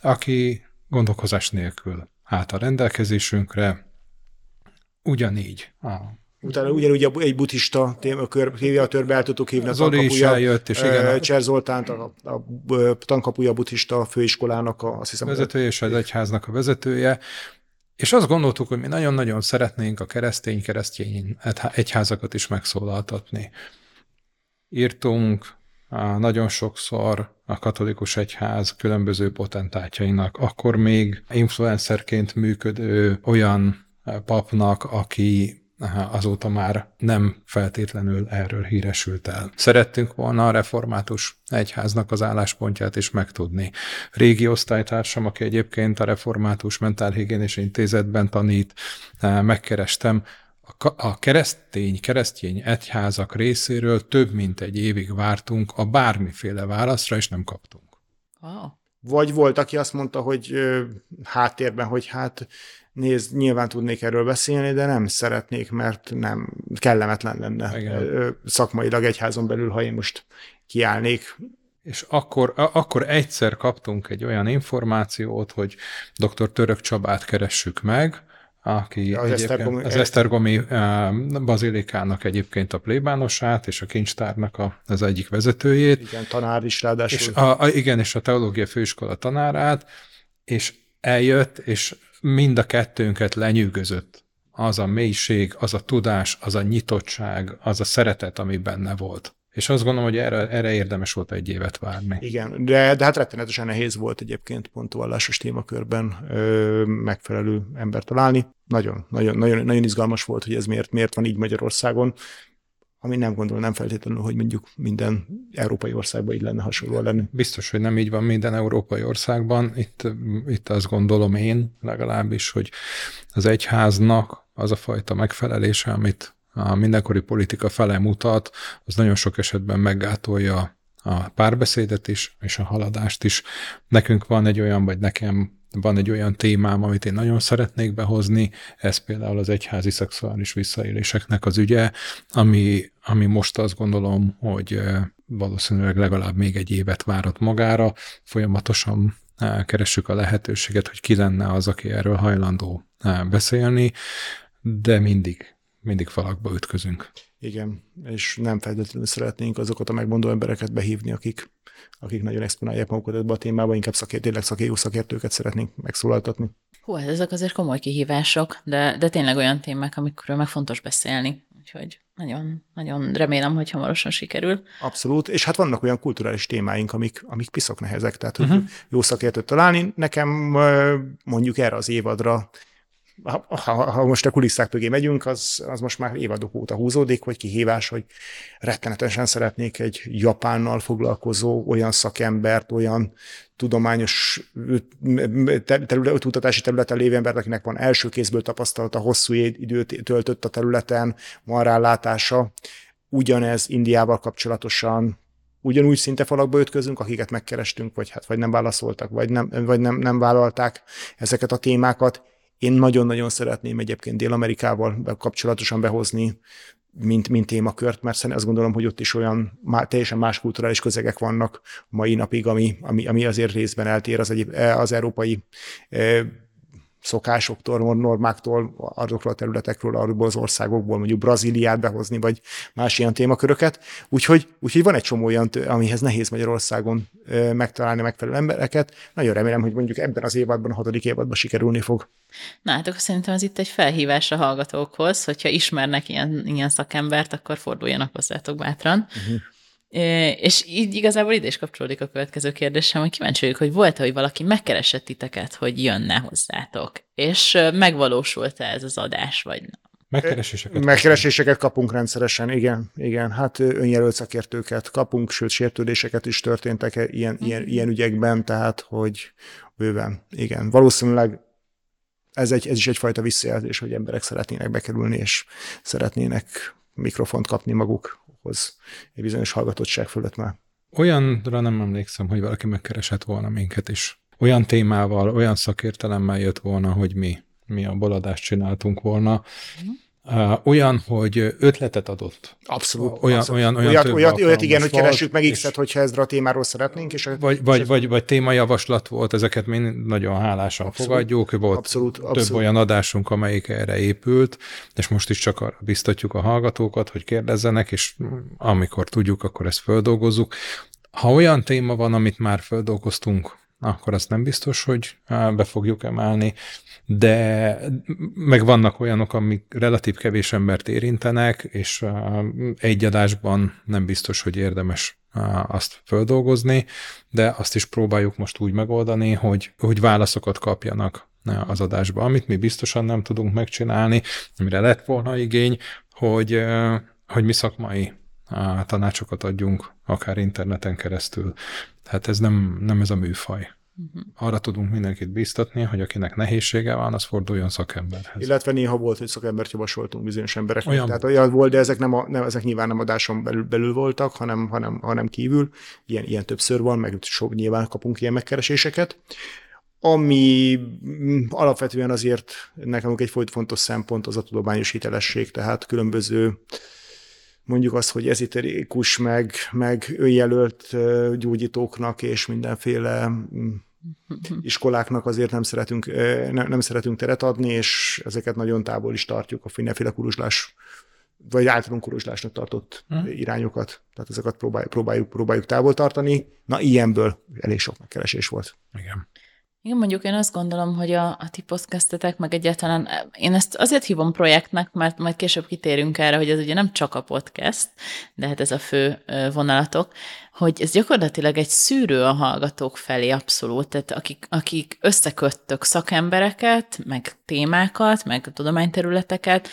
aki gondolkozás nélkül állt a rendelkezésünkre, ugyanígy a Utána ugyanúgy egy buddhista témakör, hívja a törbe el tudtuk hívni a Zoli is eljött, és igen. Cser Zoltánt, a, a, a tankapuja buddhista főiskolának, a, azt hiszem. Vezetője és az egyháznak a vezetője. És azt gondoltuk, hogy mi nagyon-nagyon szeretnénk a keresztény keresztény egyházakat is megszólaltatni. Írtunk nagyon sokszor a katolikus egyház különböző potentátjainak, akkor még influencerként működő olyan papnak, aki azóta már nem feltétlenül erről híresült el. Szerettünk volna a református egyháznak az álláspontját is megtudni. Régi osztálytársam, aki egyébként a református mentálhigiénés intézetben tanít, megkerestem, a keresztény, keresztény egyházak részéről több mint egy évig vártunk a bármiféle válaszra, és nem kaptunk. Wow. Vagy volt, aki azt mondta, hogy ö, háttérben, hogy hát nézd, nyilván tudnék erről beszélni, de nem szeretnék, mert nem kellemetlen lenne Igen. szakmailag egyházon belül, ha én most kiállnék. És akkor, akkor egyszer kaptunk egy olyan információt, hogy dr. Török Csabát keressük meg, aki az, Esztergomi, az Esztergomi bazilikának egyébként a plébánosát, és a kincstárnak a, az egyik vezetőjét. Igen, tanár is ráadásul. És a, a, igen, és a teológia főiskola tanárát, és eljött, és mind a kettőnket lenyűgözött az a mélység, az a tudás, az a nyitottság, az a szeretet, ami benne volt. És azt gondolom, hogy erre, erre érdemes volt egy évet várni. Igen, de, de hát rettenetesen nehéz volt egyébként pont vallásos témakörben ö, megfelelő embert találni. Nagyon, nagyon, nagyon, nagyon izgalmas volt, hogy ez miért, miért van így Magyarországon ami nem gondolom nem feltétlenül, hogy mondjuk minden európai országban így lenne hasonló lenni. Biztos, hogy nem így van minden európai országban. Itt, itt azt gondolom én legalábbis, hogy az egyháznak az a fajta megfelelése, amit a mindenkori politika fele mutat, az nagyon sok esetben meggátolja a párbeszédet is, és a haladást is. Nekünk van egy olyan, vagy nekem van egy olyan témám, amit én nagyon szeretnék behozni, ez például az egyházi szexuális visszaéléseknek az ügye, ami, ami most azt gondolom, hogy valószínűleg legalább még egy évet várat magára, folyamatosan keressük a lehetőséget, hogy ki lenne az, aki erről hajlandó beszélni, de mindig, mindig falakba ütközünk. Igen, és nem feltétlenül szeretnénk azokat a megmondó embereket behívni, akik akik nagyon exponálják magukat ebbe a témába, inkább szakért, tényleg szakértő szakértőket szeretnénk megszólaltatni. Hú, hát ezek azért komoly kihívások, de, de tényleg olyan témák, amikről meg fontos beszélni. Úgyhogy nagyon, nagyon remélem, hogy hamarosan sikerül. Abszolút, és hát vannak olyan kulturális témáink, amik, amik piszok nehezek, tehát hogy uh-huh. jó szakértőt találni. Nekem mondjuk erre az évadra ha, ha, most a kulisszák mögé megyünk, az, az most már évadok óta húzódik, hogy kihívás, hogy rettenetesen szeretnék egy Japánnal foglalkozó olyan szakembert, olyan tudományos terület, kutatási területen lévő embert, akinek van első kézből tapasztalata, hosszú időt töltött a területen, van rálátása. Ugyanez Indiával kapcsolatosan ugyanúgy szinte falakba ütközünk, akiket megkerestünk, vagy hát vagy nem válaszoltak, vagy nem, vagy nem, nem vállalták ezeket a témákat. Én nagyon-nagyon szeretném egyébként Dél-Amerikával kapcsolatosan behozni, mint, mint témakört, mert azt gondolom, hogy ott is olyan má, teljesen más kulturális közegek vannak mai napig, ami, ami, ami azért részben eltér az, egyéb, az európai szokásoktól, normáktól, azokról a területekről, arról az országokból, mondjuk Brazíliát behozni, vagy más ilyen témaköröket. Úgyhogy, úgyhogy van egy csomó olyan, amihez nehéz Magyarországon megtalálni megfelelő embereket. Nagyon remélem, hogy mondjuk ebben az évadban, a hatodik évadban sikerülni fog. Na hát akkor szerintem ez itt egy felhívás a hallgatókhoz, hogyha ismernek ilyen, ilyen szakembert, akkor forduljanak hozzátok bátran. Uh-huh. És így igazából ide is kapcsolódik a következő kérdésem, hogy kíváncsi vagyok, hogy volt-e, hogy valaki megkeresett titeket, hogy jönne hozzátok, és megvalósult-e ez az adás, vagy nem? Megkereséseket. Megkereséseket kapunk rendszeresen, igen, igen. Hát önjelölt szakértőket kapunk, sőt sértődéseket is történtek ilyen, mm. ilyen, ilyen ügyekben, tehát hogy bőven, igen. Valószínűleg ez, egy, ez is egyfajta visszajelzés, hogy emberek szeretnének bekerülni, és szeretnének mikrofont kapni magukhoz egy bizonyos hallgatottság fölött már. Olyanra nem emlékszem, hogy valaki megkeresett volna minket is. Olyan témával, olyan szakértelemmel jött volna, hogy mi mi a baladást csináltunk volna. Uh, olyan, hogy ötletet adott. Abszolút. Olyan, abszolút. olyan, olyan olyat, olyat, olyat igen, hogy keressük meg X-et, hogyha ezre a témáról szeretnénk. És vagy, és vagy, ez... vagy, vagy témajavaslat volt, ezeket mi nagyon hálásan abszolút, fogadjuk. Volt abszolút, több abszolút. olyan adásunk, amelyik erre épült, és most is csak arra biztatjuk a hallgatókat, hogy kérdezzenek, és amikor tudjuk, akkor ezt földolgozzuk. Ha olyan téma van, amit már földolgoztunk, akkor azt nem biztos, hogy be fogjuk emelni. De meg vannak olyanok, amik relatív kevés embert érintenek, és egy adásban nem biztos, hogy érdemes azt földolgozni, de azt is próbáljuk most úgy megoldani, hogy, hogy válaszokat kapjanak az adásba, amit mi biztosan nem tudunk megcsinálni, amire lett volna igény, hogy, hogy mi szakmai tanácsokat adjunk, akár interneten keresztül. Tehát ez nem, nem ez a műfaj. Uh-huh. Arra tudunk mindenkit biztatni, hogy akinek nehézsége van, az forduljon szakemberhez. Illetve néha volt, hogy szakembert javasoltunk bizonyos embereknek. Olyan. Tehát olyan volt, de ezek, nem a, nem, ezek nyilván nem adáson belül, belül voltak, hanem, hanem, hanem kívül. Ilyen, ilyen többször van, meg sok nyilván kapunk ilyen megkereséseket. Ami mm, alapvetően azért nekem egy fontos szempont az a tudományos hitelesség, tehát különböző mondjuk azt, hogy eziterikus, meg, meg önjelölt gyógyítóknak és mindenféle mm, iskoláknak azért nem szeretünk, nem, nem szeretünk teret adni, és ezeket nagyon távol is tartjuk a mindenféle kuruzslás vagy általunk kuruzslásnak tartott hmm. irányokat. Tehát ezeket próbáljuk, próbáljuk, próbáljuk távol tartani. Na, ilyenből elég sok megkeresés volt. Igen. Igen, mondjuk én azt gondolom, hogy a, a ti podcasztetek, meg egyáltalán, én ezt azért hívom projektnek, mert majd később kitérünk erre, hogy ez ugye nem csak a podcast, de hát ez a fő vonalatok, hogy ez gyakorlatilag egy szűrő a hallgatók felé abszolút, tehát akik, akik összeköttök szakembereket, meg témákat, meg tudományterületeket,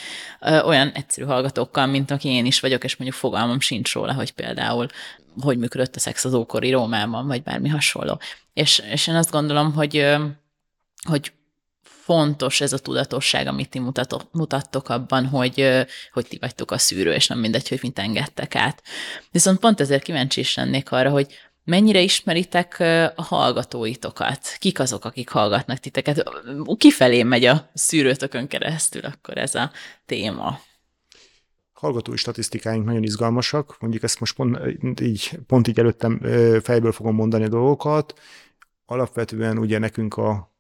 olyan egyszerű hallgatókkal, mint aki én is vagyok, és mondjuk fogalmam sincs róla, hogy például hogy működött a szex az ókori Rómában, vagy bármi hasonló. És, és én azt gondolom, hogy, hogy fontos ez a tudatosság, amit ti mutatok, mutattok abban, hogy, hogy ti vagytok a szűrő, és nem mindegy, hogy mit engedtek át. Viszont pont ezért kíváncsi is lennék arra, hogy mennyire ismeritek a hallgatóitokat? Kik azok, akik hallgatnak titeket? Kifelé megy a szűrőtökön keresztül akkor ez a téma? Hallgatói statisztikáink nagyon izgalmasak, mondjuk ezt most pont így, pont így előttem fejből fogom mondani a dolgokat. Alapvetően ugye nekünk a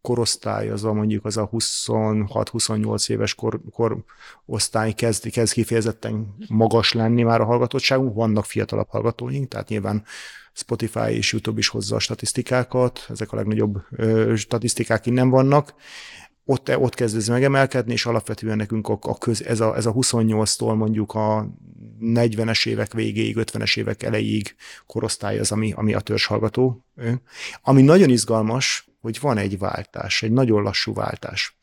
korosztály, az a mondjuk az a 26-28 éves kor, korosztály kezd, kezd kifejezetten magas lenni már a hallgatottságunk, vannak fiatalabb hallgatóink, tehát nyilván Spotify és YouTube is hozza a statisztikákat, ezek a legnagyobb ö, statisztikák innen vannak, ott, ott kezd ez megemelkedni, és alapvetően nekünk a, a köz, ez, a, ez a 28-tól mondjuk a 40-es évek végéig, 50-es évek elejéig korosztály az, ami, ami a törzshallgató. Ami nagyon izgalmas, hogy van egy váltás, egy nagyon lassú váltás.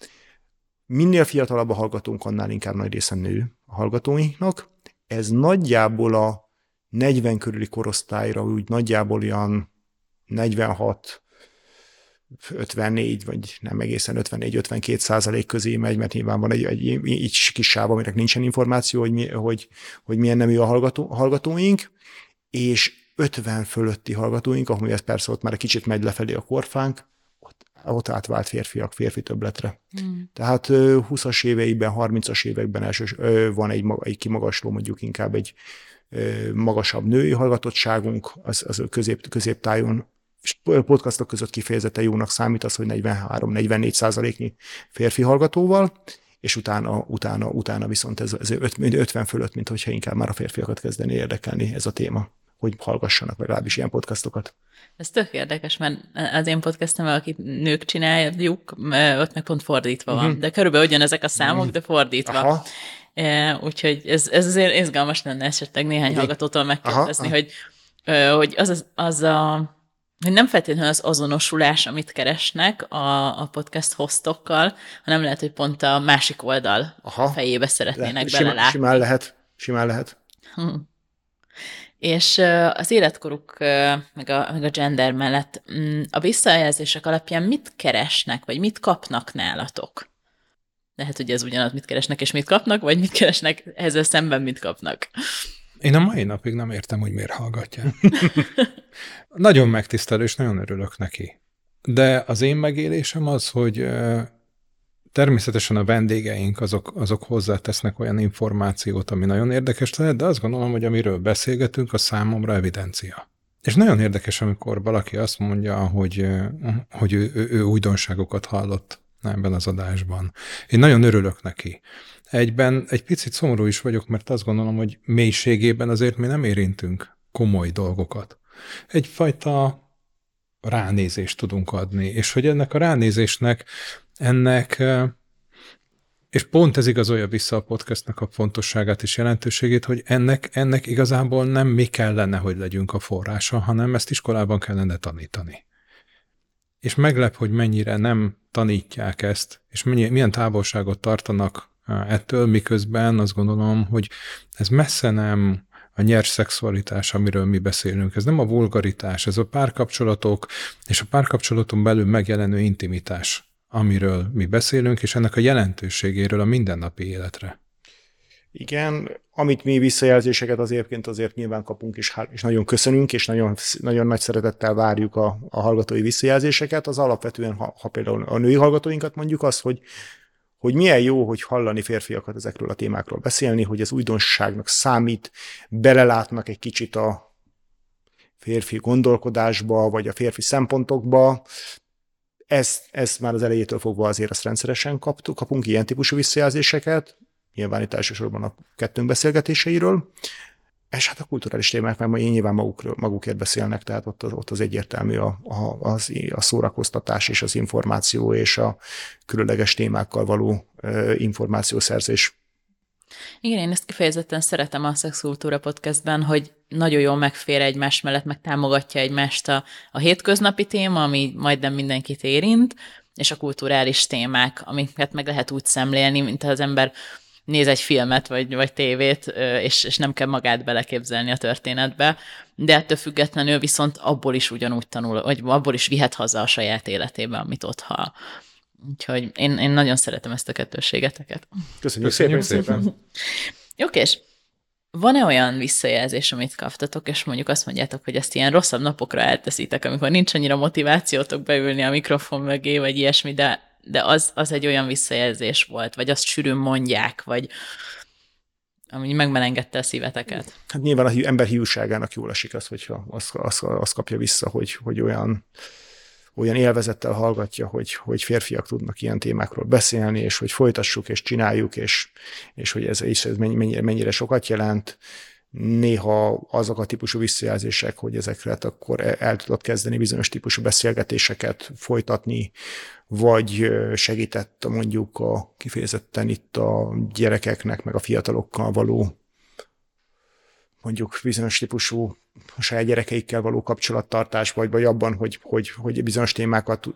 Minél fiatalabb a hallgatónk, annál inkább nagy része nő a hallgatóinknak. Ez nagyjából a 40 körüli korosztályra úgy nagyjából olyan 46 54, vagy nem egészen 54-52 százalék közé megy, mert nyilván van egy, egy, egy kis sáv, aminek nincsen információ, hogy, mi, hogy, hogy milyen nemű a hallgató, hallgatóink, és 50 fölötti hallgatóink, ahol ez persze ott már egy kicsit megy lefelé a korfánk, ott, ott átvált férfiak férfi többletre. Mm. Tehát 20-as éveiben, 30-as években elsős, van egy, egy kimagasló, mondjuk inkább egy magasabb női hallgatottságunk, az, az közép, középtájon podcastok között kifejezetten jónak számít az, hogy 43-44 százaléknyi férfi hallgatóval, és utána, utána, utána viszont ez, ez 50 fölött, mint hogyha inkább már a férfiakat kezdeni érdekelni ez a téma, hogy hallgassanak legalábbis ilyen podcastokat. Ez tök érdekes, mert az én podcastom, akit nők csináljuk, ott meg pont fordítva van. Uh-huh. De körülbelül ugyanezek a számok, uh-huh. de fordítva. Aha. úgyhogy ez, ez azért izgalmas lenne esetleg néhány hallgatótól megkérdezni, aha, hogy, hogy az, az, az a nem feltétlenül az azonosulás, amit keresnek a, a podcast hostokkal, hanem lehet, hogy pont a másik oldal Aha. fejébe szeretnének Le, belelátni. Simán lehet, simán lehet. Hm. És az életkoruk, meg a, meg a gender mellett mm, a visszajelzések alapján mit keresnek, vagy mit kapnak nálatok? Lehet, hogy ez ugyanaz, mit keresnek és mit kapnak, vagy mit keresnek ezzel szemben, mit kapnak. Én a mai napig nem értem, hogy miért hallgatja. nagyon megtisztelő, és nagyon örülök neki. De az én megélésem az, hogy természetesen a vendégeink azok, azok hozzátesznek olyan információt, ami nagyon érdekes lehet, de azt gondolom, hogy amiről beszélgetünk, a számomra evidencia. És nagyon érdekes, amikor valaki azt mondja, hogy, hogy ő, ő, ő újdonságokat hallott ebben az adásban. Én nagyon örülök neki. Egyben egy picit szomorú is vagyok, mert azt gondolom, hogy mélységében azért mi nem érintünk komoly dolgokat. Egyfajta ránézést tudunk adni, és hogy ennek a ránézésnek, ennek, és pont ez igazolja vissza a podcastnak a fontosságát és jelentőségét, hogy ennek, ennek igazából nem mi kellene, hogy legyünk a forrása, hanem ezt iskolában kellene tanítani. És meglep, hogy mennyire nem tanítják ezt, és milyen távolságot tartanak ettől, miközben azt gondolom, hogy ez messze nem a nyers szexualitás, amiről mi beszélünk. Ez nem a vulgaritás, ez a párkapcsolatok és a párkapcsolaton belül megjelenő intimitás, amiről mi beszélünk, és ennek a jelentőségéről a mindennapi életre. Igen, amit mi visszajelzéseket azért azért nyilván kapunk, és, és nagyon köszönünk, és nagyon, nagyon nagy szeretettel várjuk a, a hallgatói visszajelzéseket, az alapvetően, ha, ha például a női hallgatóinkat mondjuk az, hogy hogy milyen jó, hogy hallani férfiakat ezekről a témákról beszélni, hogy ez újdonságnak számít, belelátnak egy kicsit a férfi gondolkodásba, vagy a férfi szempontokba. Ezt, ezt már az elejétől fogva azért azt rendszeresen kaptuk, kapunk ilyen típusú visszajelzéseket, nyilván itt elsősorban a kettőnk beszélgetéseiről, és hát a kulturális témák meg én nyilván maguk, magukért beszélnek, tehát ott ott az egyértelmű a, a, az, a szórakoztatás és az információ és a különleges témákkal való e, információszerzés. Igen, én ezt kifejezetten szeretem a Szexkultúra podcastben, hogy nagyon jól megfér egymás mellett, meg támogatja egymást a, a hétköznapi téma, ami majdnem mindenkit érint, és a kulturális témák, amiket meg lehet úgy szemlélni, mint az ember néz egy filmet, vagy, vagy tévét, és, és nem kell magát beleképzelni a történetbe, de ettől függetlenül viszont abból is ugyanúgy tanul, vagy abból is vihet haza a saját életébe, amit ott hall. Úgyhogy én, én nagyon szeretem ezt a kettőségeteket. Köszönjük, Köszönjük szépen, szépen. Jó, és van-e olyan visszajelzés, amit kaptatok, és mondjuk azt mondjátok, hogy ezt ilyen rosszabb napokra elteszitek, amikor nincs annyira motivációtok beülni a mikrofon mögé, vagy ilyesmi, de de az, az egy olyan visszajelzés volt, vagy azt sűrűn mondják, vagy ami megmelengedte a szíveteket. Hát nyilván az ember hiúságának jól esik az, hogyha azt, azt, azt kapja vissza, hogy, hogy olyan, olyan élvezettel hallgatja, hogy, hogy férfiak tudnak ilyen témákról beszélni, és hogy folytassuk, és csináljuk, és, és hogy ez, és ez mennyire, mennyire sokat jelent néha azok a típusú visszajelzések, hogy ezekre akkor el tudod kezdeni bizonyos típusú beszélgetéseket folytatni, vagy segített mondjuk a kifejezetten itt a gyerekeknek, meg a fiatalokkal való mondjuk bizonyos típusú a saját gyerekeikkel való kapcsolattartás, vagy, vagy abban, hogy, hogy, hogy bizonyos témákat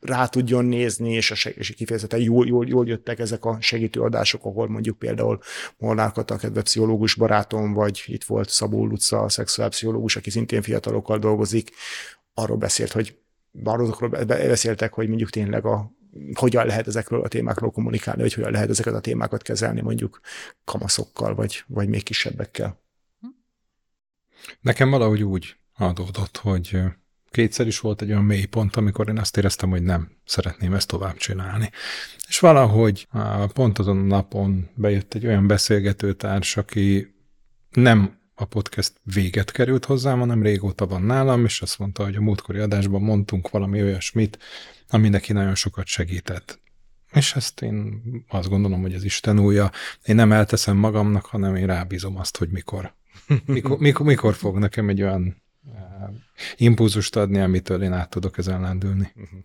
rá tudjon nézni, és, a, és kifejezetten jól, jól, jól jöttek ezek a segítőadások, ahol mondjuk például Molnár Kata, kedve pszichológus barátom, vagy itt volt Szabó Luca, a szexuálpszichológus, aki szintén fiatalokkal dolgozik, arról beszélt, hogy arról beszéltek, hogy mondjuk tényleg a, hogyan lehet ezekről a témákról kommunikálni, vagy hogyan lehet ezeket a témákat kezelni mondjuk kamaszokkal, vagy, vagy még kisebbekkel. Nekem valahogy úgy adódott, hogy kétszer is volt egy olyan mély pont, amikor én azt éreztem, hogy nem szeretném ezt tovább csinálni. És valahogy pont azon a napon bejött egy olyan beszélgetőtárs, aki nem a podcast véget került hozzám, hanem régóta van nálam, és azt mondta, hogy a múltkori adásban mondtunk valami olyasmit, ami neki nagyon sokat segített. És ezt én azt gondolom, hogy ez Isten újja. Én nem elteszem magamnak, hanem én rábízom azt, hogy mikor, mikor, mikor, mikor fog nekem egy olyan impulzust adni, amitől én át tudok ezen lendülni. Uh-huh.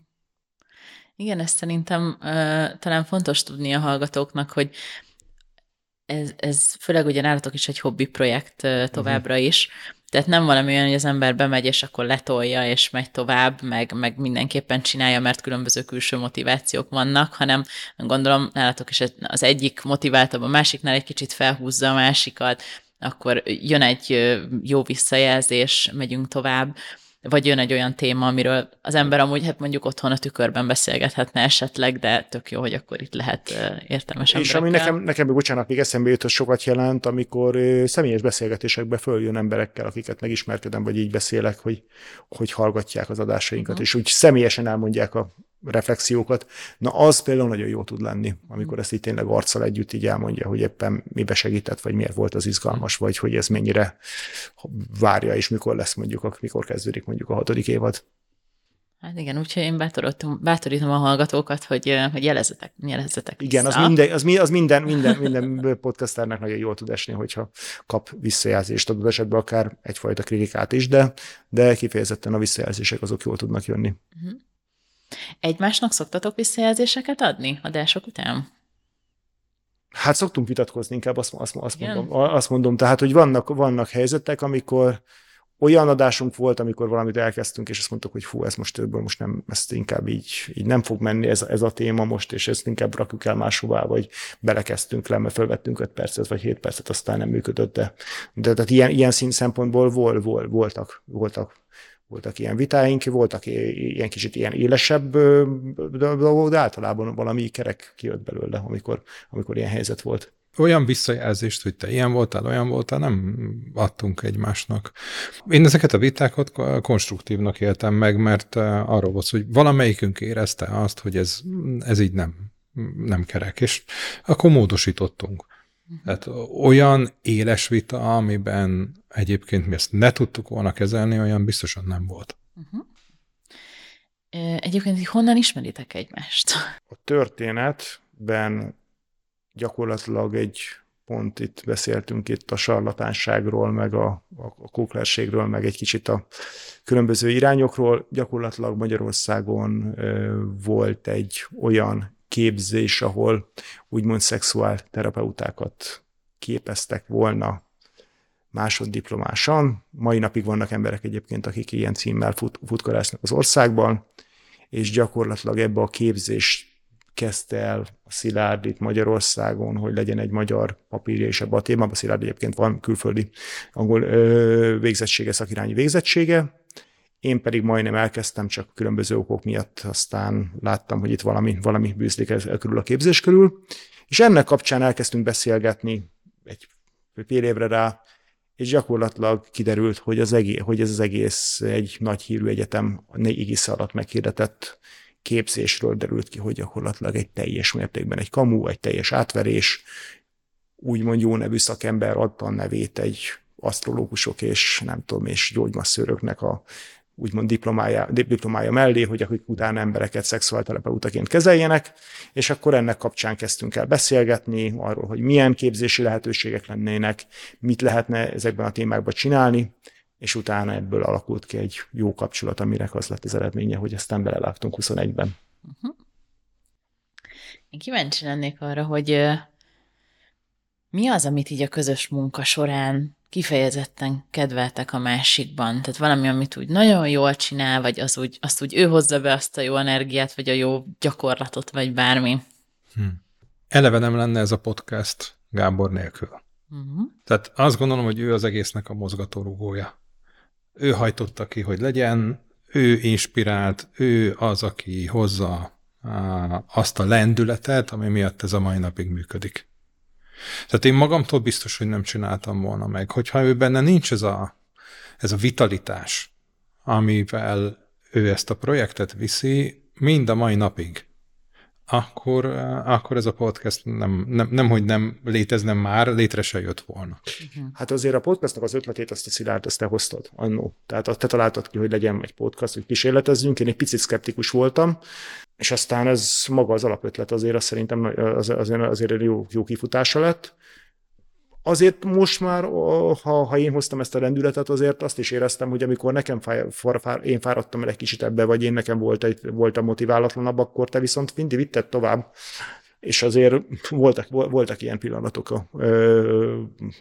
Igen, ezt szerintem uh, talán fontos tudni a hallgatóknak, hogy ez, ez főleg ugye nálatok is egy hobbi projekt továbbra uh-huh. is, tehát nem valami olyan, hogy az ember bemegy, és akkor letolja, és megy tovább, meg, meg mindenképpen csinálja, mert különböző külső motivációk vannak, hanem gondolom nálatok is az egyik motiváltabb, a másiknál egy kicsit felhúzza a másikat, akkor jön egy jó visszajelzés, megyünk tovább, vagy jön egy olyan téma, amiről az ember amúgy hát mondjuk otthon a tükörben beszélgethetne esetleg, de tök jó, hogy akkor itt lehet értelmes És ami nekem, nekem, bocsánat, még eszembe jut, hogy sokat jelent, amikor személyes beszélgetésekbe följön emberekkel, akiket megismerkedem, vagy így beszélek, hogy, hogy hallgatják az adásainkat, uh-huh. és úgy személyesen elmondják a reflexiókat. Na az például nagyon jó tud lenni, amikor ezt itt tényleg arccal együtt így elmondja, hogy éppen mibe segített, vagy miért volt az izgalmas, vagy hogy ez mennyire várja, és mikor lesz mondjuk, mikor kezdődik mondjuk a hatodik évad. Hát igen, úgyhogy én bátorítom, bátorítom a hallgatókat, hogy, hogy jelezzetek, jelezzetek Igen, az minden, az, az minden, minden, minden podcasternek nagyon jól tud esni, hogyha kap visszajelzést, adott esetben akár egyfajta kritikát is, de, de kifejezetten a visszajelzések azok jól tudnak jönni. Uh-huh. Egymásnak szoktatok visszajelzéseket adni adások után? Hát szoktunk vitatkozni, inkább azt, azt, azt, mondom, azt mondom. Tehát, hogy vannak, vannak helyzetek, amikor olyan adásunk volt, amikor valamit elkezdtünk, és azt mondtuk, hogy fú, ez most többől most nem, ezt inkább így, így nem fog menni ez, ez a téma most, és ezt inkább rakjuk el máshová, vagy belekezdtünk le, mert felvettünk 5 percet, vagy 7 percet, aztán nem működött, de, de tehát ilyen, ilyen szín szempontból vol, vol, voltak, voltak voltak ilyen vitáink, voltak ilyen kicsit ilyen élesebb dolgok, de általában valami kerek kijött belőle, amikor, amikor ilyen helyzet volt. Olyan visszajelzést, hogy te ilyen voltál, olyan voltál, nem adtunk egymásnak. Én ezeket a vitákat konstruktívnak éltem meg, mert arról volt, hogy valamelyikünk érezte azt, hogy ez, ez így nem, nem kerek, és akkor módosítottunk. Tehát olyan éles vita, amiben egyébként mi ezt ne tudtuk volna kezelni, olyan biztosan nem volt. Uh-huh. Egyébként honnan ismeritek egymást? A történetben gyakorlatilag egy pont itt beszéltünk itt a sarlatánságról, meg a, a kóklerségről, meg egy kicsit a különböző irányokról. Gyakorlatilag Magyarországon ö, volt egy olyan képzés, ahol úgymond szexuál terapeutákat képeztek volna másoddiplomásan. Mai napig vannak emberek egyébként, akik ilyen címmel fut, futkorásznak az országban, és gyakorlatilag ebbe a képzést kezdte el a Szilárd itt Magyarországon, hogy legyen egy magyar papírja is ebbe a témában. A Szilárd egyébként van külföldi angol ö, végzettsége, szakirányi végzettsége, én pedig majdnem elkezdtem, csak különböző okok miatt aztán láttam, hogy itt valami, valami bűzlik ez, körül a képzés körül, és ennek kapcsán elkezdtünk beszélgetni egy fél évre rá, és gyakorlatilag kiderült, hogy, az egész, hogy ez az egész egy nagy hírű egyetem egész alatt meghirdetett képzésről derült ki, hogy gyakorlatilag egy teljes mértékben egy kamu, egy teljes átverés, úgymond jó nevű szakember adta a nevét egy asztrológusok és nem tudom, és gyógymasszőröknek a úgymond diplomája, diplomája mellé, hogy akik utána embereket szexuálterapeutaként kezeljenek, és akkor ennek kapcsán kezdtünk el beszélgetni arról, hogy milyen képzési lehetőségek lennének, mit lehetne ezekben a témákban csinálni, és utána ebből alakult ki egy jó kapcsolat, aminek az lett az eredménye, hogy aztán beleláttunk 21-ben. Uh-huh. Én kíváncsi lennék arra, hogy mi az, amit így a közös munka során kifejezetten kedveltek a másikban. Tehát valami, amit úgy nagyon jól csinál, vagy az úgy, azt úgy ő hozza be azt a jó energiát, vagy a jó gyakorlatot, vagy bármi. Hm. Eleve nem lenne ez a podcast Gábor nélkül. Uh-huh. Tehát azt gondolom, hogy ő az egésznek a mozgatórugója. Ő hajtotta ki, hogy legyen, ő inspirált, ő az, aki hozza azt a lendületet, ami miatt ez a mai napig működik. Tehát én magamtól biztos, hogy nem csináltam volna meg. Hogyha ő benne nincs ez a, ez a vitalitás, amivel ő ezt a projektet viszi, mind a mai napig, akkor, akkor ez a podcast nem, nem, nem, hogy nem létezne már, létre se jött volna. Hát azért a podcastnak az ötletét azt a Szilárd, azt te hoztad annó. Tehát te találtad ki, hogy legyen egy podcast, hogy kísérletezzünk. Én egy picit szkeptikus voltam, és aztán ez maga az alapötlet azért azt szerintem az, azért, azért jó, jó kifutása lett. Azért most már, ha, ha én hoztam ezt a rendületet, azért azt is éreztem, hogy amikor nekem fáj, fár, fár, én fáradtam el egy kicsit ebbe, vagy én nekem volt egy, voltam motiválatlanabb, akkor te viszont mindig vitted tovább. És azért voltak, voltak ilyen pillanatok a,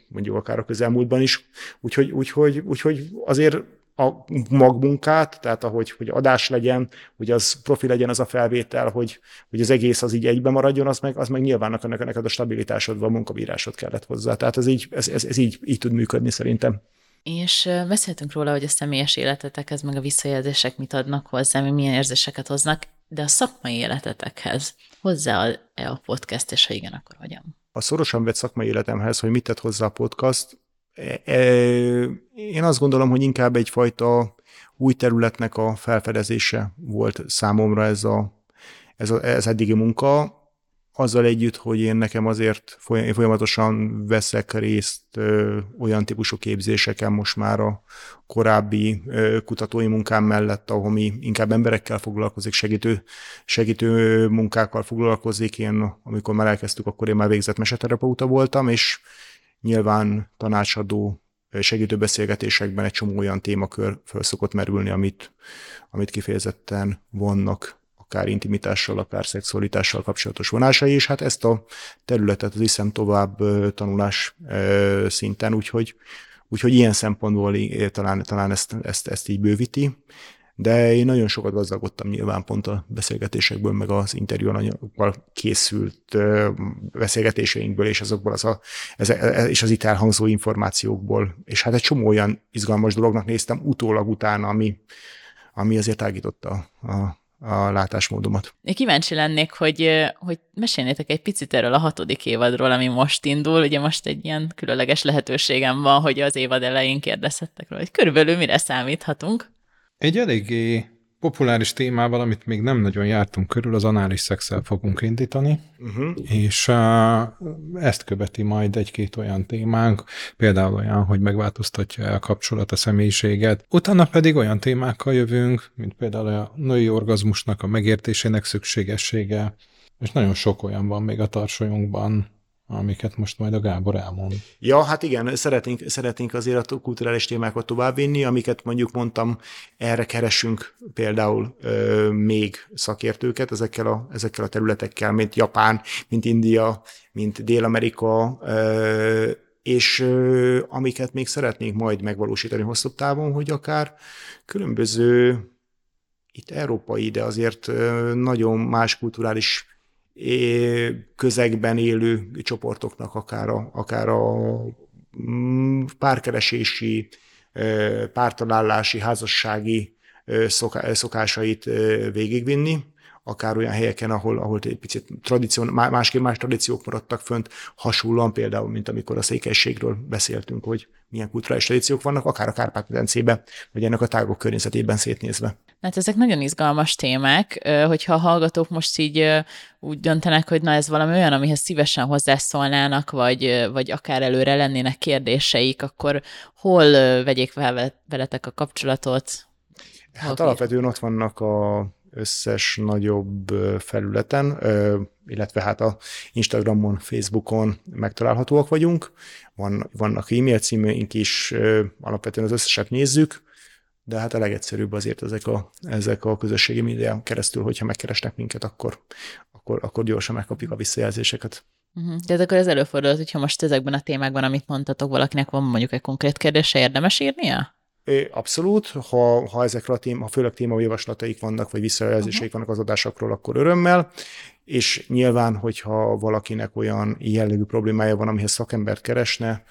mondjuk akár a közelmúltban is, úgyhogy, úgyhogy, úgyhogy azért a magmunkát, tehát ahogy hogy adás legyen, hogy az profi legyen az a felvétel, hogy, hogy az egész az így egybe maradjon, az meg, az meg nyilván neked, neked a stabilitásodban a munkabírásod kellett hozzá. Tehát ez így, ez, ez, ez így, így tud működni szerintem. És beszéltünk róla, hogy a személyes életetekhez, meg a visszajelzések mit adnak hozzá, mi milyen érzéseket hoznak, de a szakmai életetekhez hozzá-e a podcast, és ha igen, akkor hogyan? A szorosan vett szakmai életemhez, hogy mit tett hozzá a podcast, én azt gondolom, hogy inkább egyfajta új területnek a felfedezése volt számomra ez, a, ez, a, ez eddigi munka, azzal együtt, hogy én nekem azért folyamatosan veszek részt olyan típusú képzéseken most már a korábbi kutatói munkám mellett, ahol mi inkább emberekkel foglalkozik, segítő, segítő munkákkal foglalkozik. Én, amikor már elkezdtük, akkor én már végzett meseterapeuta voltam, és nyilván tanácsadó segítő beszélgetésekben egy csomó olyan témakör föl szokott merülni, amit, amit kifejezetten vannak akár intimitással, akár szexualitással kapcsolatos vonásai, és hát ezt a területet az hiszem tovább tanulás szinten, úgyhogy, úgyhogy ilyen szempontból talán, talán ezt, ezt, ezt így bővíti. De én nagyon sokat gazdagodtam nyilván pont a beszélgetésekből, meg az interjúanyagokkal készült beszélgetéseinkből, és azokból az a, ez, ez, és az itt elhangzó információkból. És hát egy csomó olyan izgalmas dolognak néztem utólag utána, ami, ami azért ágította a, a látásmódomat. Én kíváncsi lennék, hogy, hogy mesélnétek egy picit erről a hatodik évadról, ami most indul. Ugye most egy ilyen különleges lehetőségem van, hogy az évad elején kérdezhettek róla, hogy körülbelül mire számíthatunk. Egy eléggé populáris témával, amit még nem nagyon jártunk körül, az anális szexel fogunk indítani, uh-huh. és uh, ezt követi majd egy-két olyan témánk, például olyan, hogy megváltoztatja a kapcsolat a személyiséget. Utána pedig olyan témákkal jövünk, mint például a női orgazmusnak a megértésének szükségessége, és nagyon sok olyan van még a tarsolyunkban, amiket most majd a Gábor elmond. Ja, hát igen, szeretnénk, szeretnénk azért a kulturális témákat továbbvinni, amiket mondjuk mondtam, erre keresünk például ö, még szakértőket ezekkel a, ezekkel a területekkel, mint Japán, mint India, mint Dél-Amerika, ö, és ö, amiket még szeretnénk majd megvalósítani hosszabb távon, hogy akár különböző itt európai, de azért nagyon más kulturális közegben élő csoportoknak akár a, akár a mm, párkeresési, pártalálási, házassági szokásait végigvinni, akár olyan helyeken, ahol, ahol egy picit tradíció, másképp más tradíciók maradtak fönt, hasonlóan például, mint amikor a székelységről beszéltünk, hogy milyen kulturális tradíciók vannak, akár a Kárpát-medencében, vagy ennek a tágok környezetében szétnézve. Hát ezek nagyon izgalmas témák, hogyha a hallgatók most így úgy döntenek, hogy na ez valami olyan, amihez szívesen hozzászólnának, vagy, vagy akár előre lennének kérdéseik, akkor hol vegyék veletek a kapcsolatot? Hát hol alapvetően ott vannak a összes nagyobb felületen, illetve hát a Instagramon, Facebookon megtalálhatóak vagyunk. Van, vannak e-mail címeink is, alapvetően az összeset nézzük, de hát a legegyszerűbb azért ezek a, ezek a közösségi média keresztül, hogyha megkeresnek minket, akkor, akkor, akkor gyorsan megkapjuk a visszajelzéseket. Uh-huh. Tehát akkor ez előfordulhat, hogyha most ezekben a témákban, amit mondtatok, valakinek van mondjuk egy konkrét kérdése, érdemes írnia? Abszolút, ha, ha ezekre a téma, ha főleg témajavaslataik vannak, vagy visszajelzéseik uh-huh. vannak az adásokról, akkor örömmel, és nyilván, hogyha valakinek olyan jellegű problémája van, amihez szakembert keresne,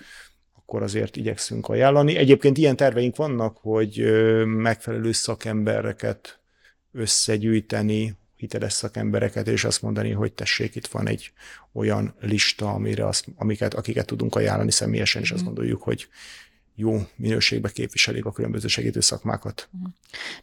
akkor azért igyekszünk ajánlani. Egyébként ilyen terveink vannak, hogy megfelelő szakembereket összegyűjteni, hiteles szakembereket, és azt mondani, hogy tessék, itt van egy olyan lista, amire azt, amiket, akiket tudunk ajánlani személyesen, és azt mhm. gondoljuk, hogy jó minőségbe képviselik a különböző segítő szakmákat.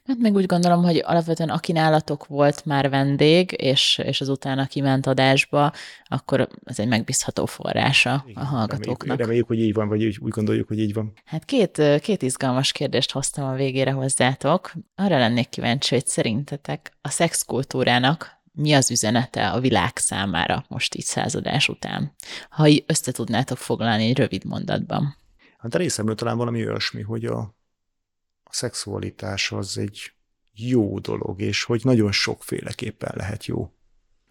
Hát meg úgy gondolom, hogy alapvetően aki nálatok volt már vendég, és, és az utána kiment adásba, akkor ez egy megbízható forrása Igen, a hallgatóknak. Reméljük, reméljük, hogy így van, vagy úgy, úgy gondoljuk, hogy így van. Hát két, két izgalmas kérdést hoztam a végére hozzátok. Arra lennék kíváncsi, hogy szerintetek a szexkultúrának mi az üzenete a világ számára most így századás után? Ha össze tudnátok foglalni egy rövid mondatban. Hát a részemről talán valami olyasmi, hogy a, a szexualitás az egy jó dolog, és hogy nagyon sokféleképpen lehet jó.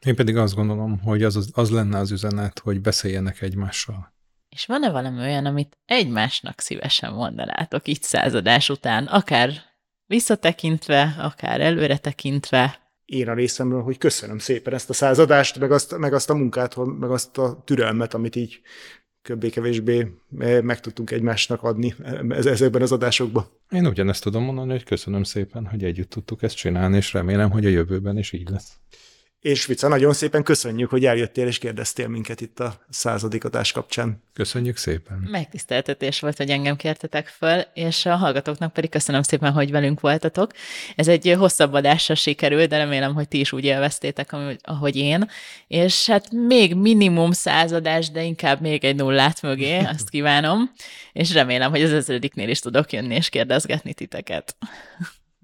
Én pedig azt gondolom, hogy az, az, az lenne az üzenet, hogy beszéljenek egymással. És van-e valami olyan, amit egymásnak szívesen mondanátok itt századás után, akár visszatekintve, akár előre tekintve? Én a részemről, hogy köszönöm szépen ezt a századást, meg azt, meg azt a munkát, meg azt a türelmet, amit így köbbé-kevésbé eh, meg tudtunk egymásnak adni ezekben az adásokban. Én ugyanezt tudom mondani, hogy köszönöm szépen, hogy együtt tudtuk ezt csinálni, és remélem, hogy a jövőben is így lesz. És Vica, nagyon szépen köszönjük, hogy eljöttél és kérdeztél minket itt a századik adás kapcsán. Köszönjük szépen. Megtiszteltetés volt, hogy engem kértetek föl, és a hallgatóknak pedig köszönöm szépen, hogy velünk voltatok. Ez egy hosszabb adásra sikerült, de remélem, hogy ti is úgy élveztétek, ahogy én. És hát még minimum századás, de inkább még egy nullát mögé, azt kívánom. És remélem, hogy az ezrediknél is tudok jönni és kérdezgetni titeket.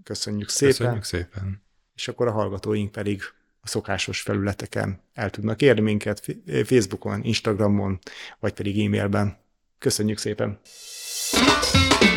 Köszönjük szépen. Köszönjük szépen. És akkor a hallgatóink pedig a szokásos felületeken el tudnak érni minket, Facebookon, Instagramon, vagy pedig e-mailben. Köszönjük szépen! thank you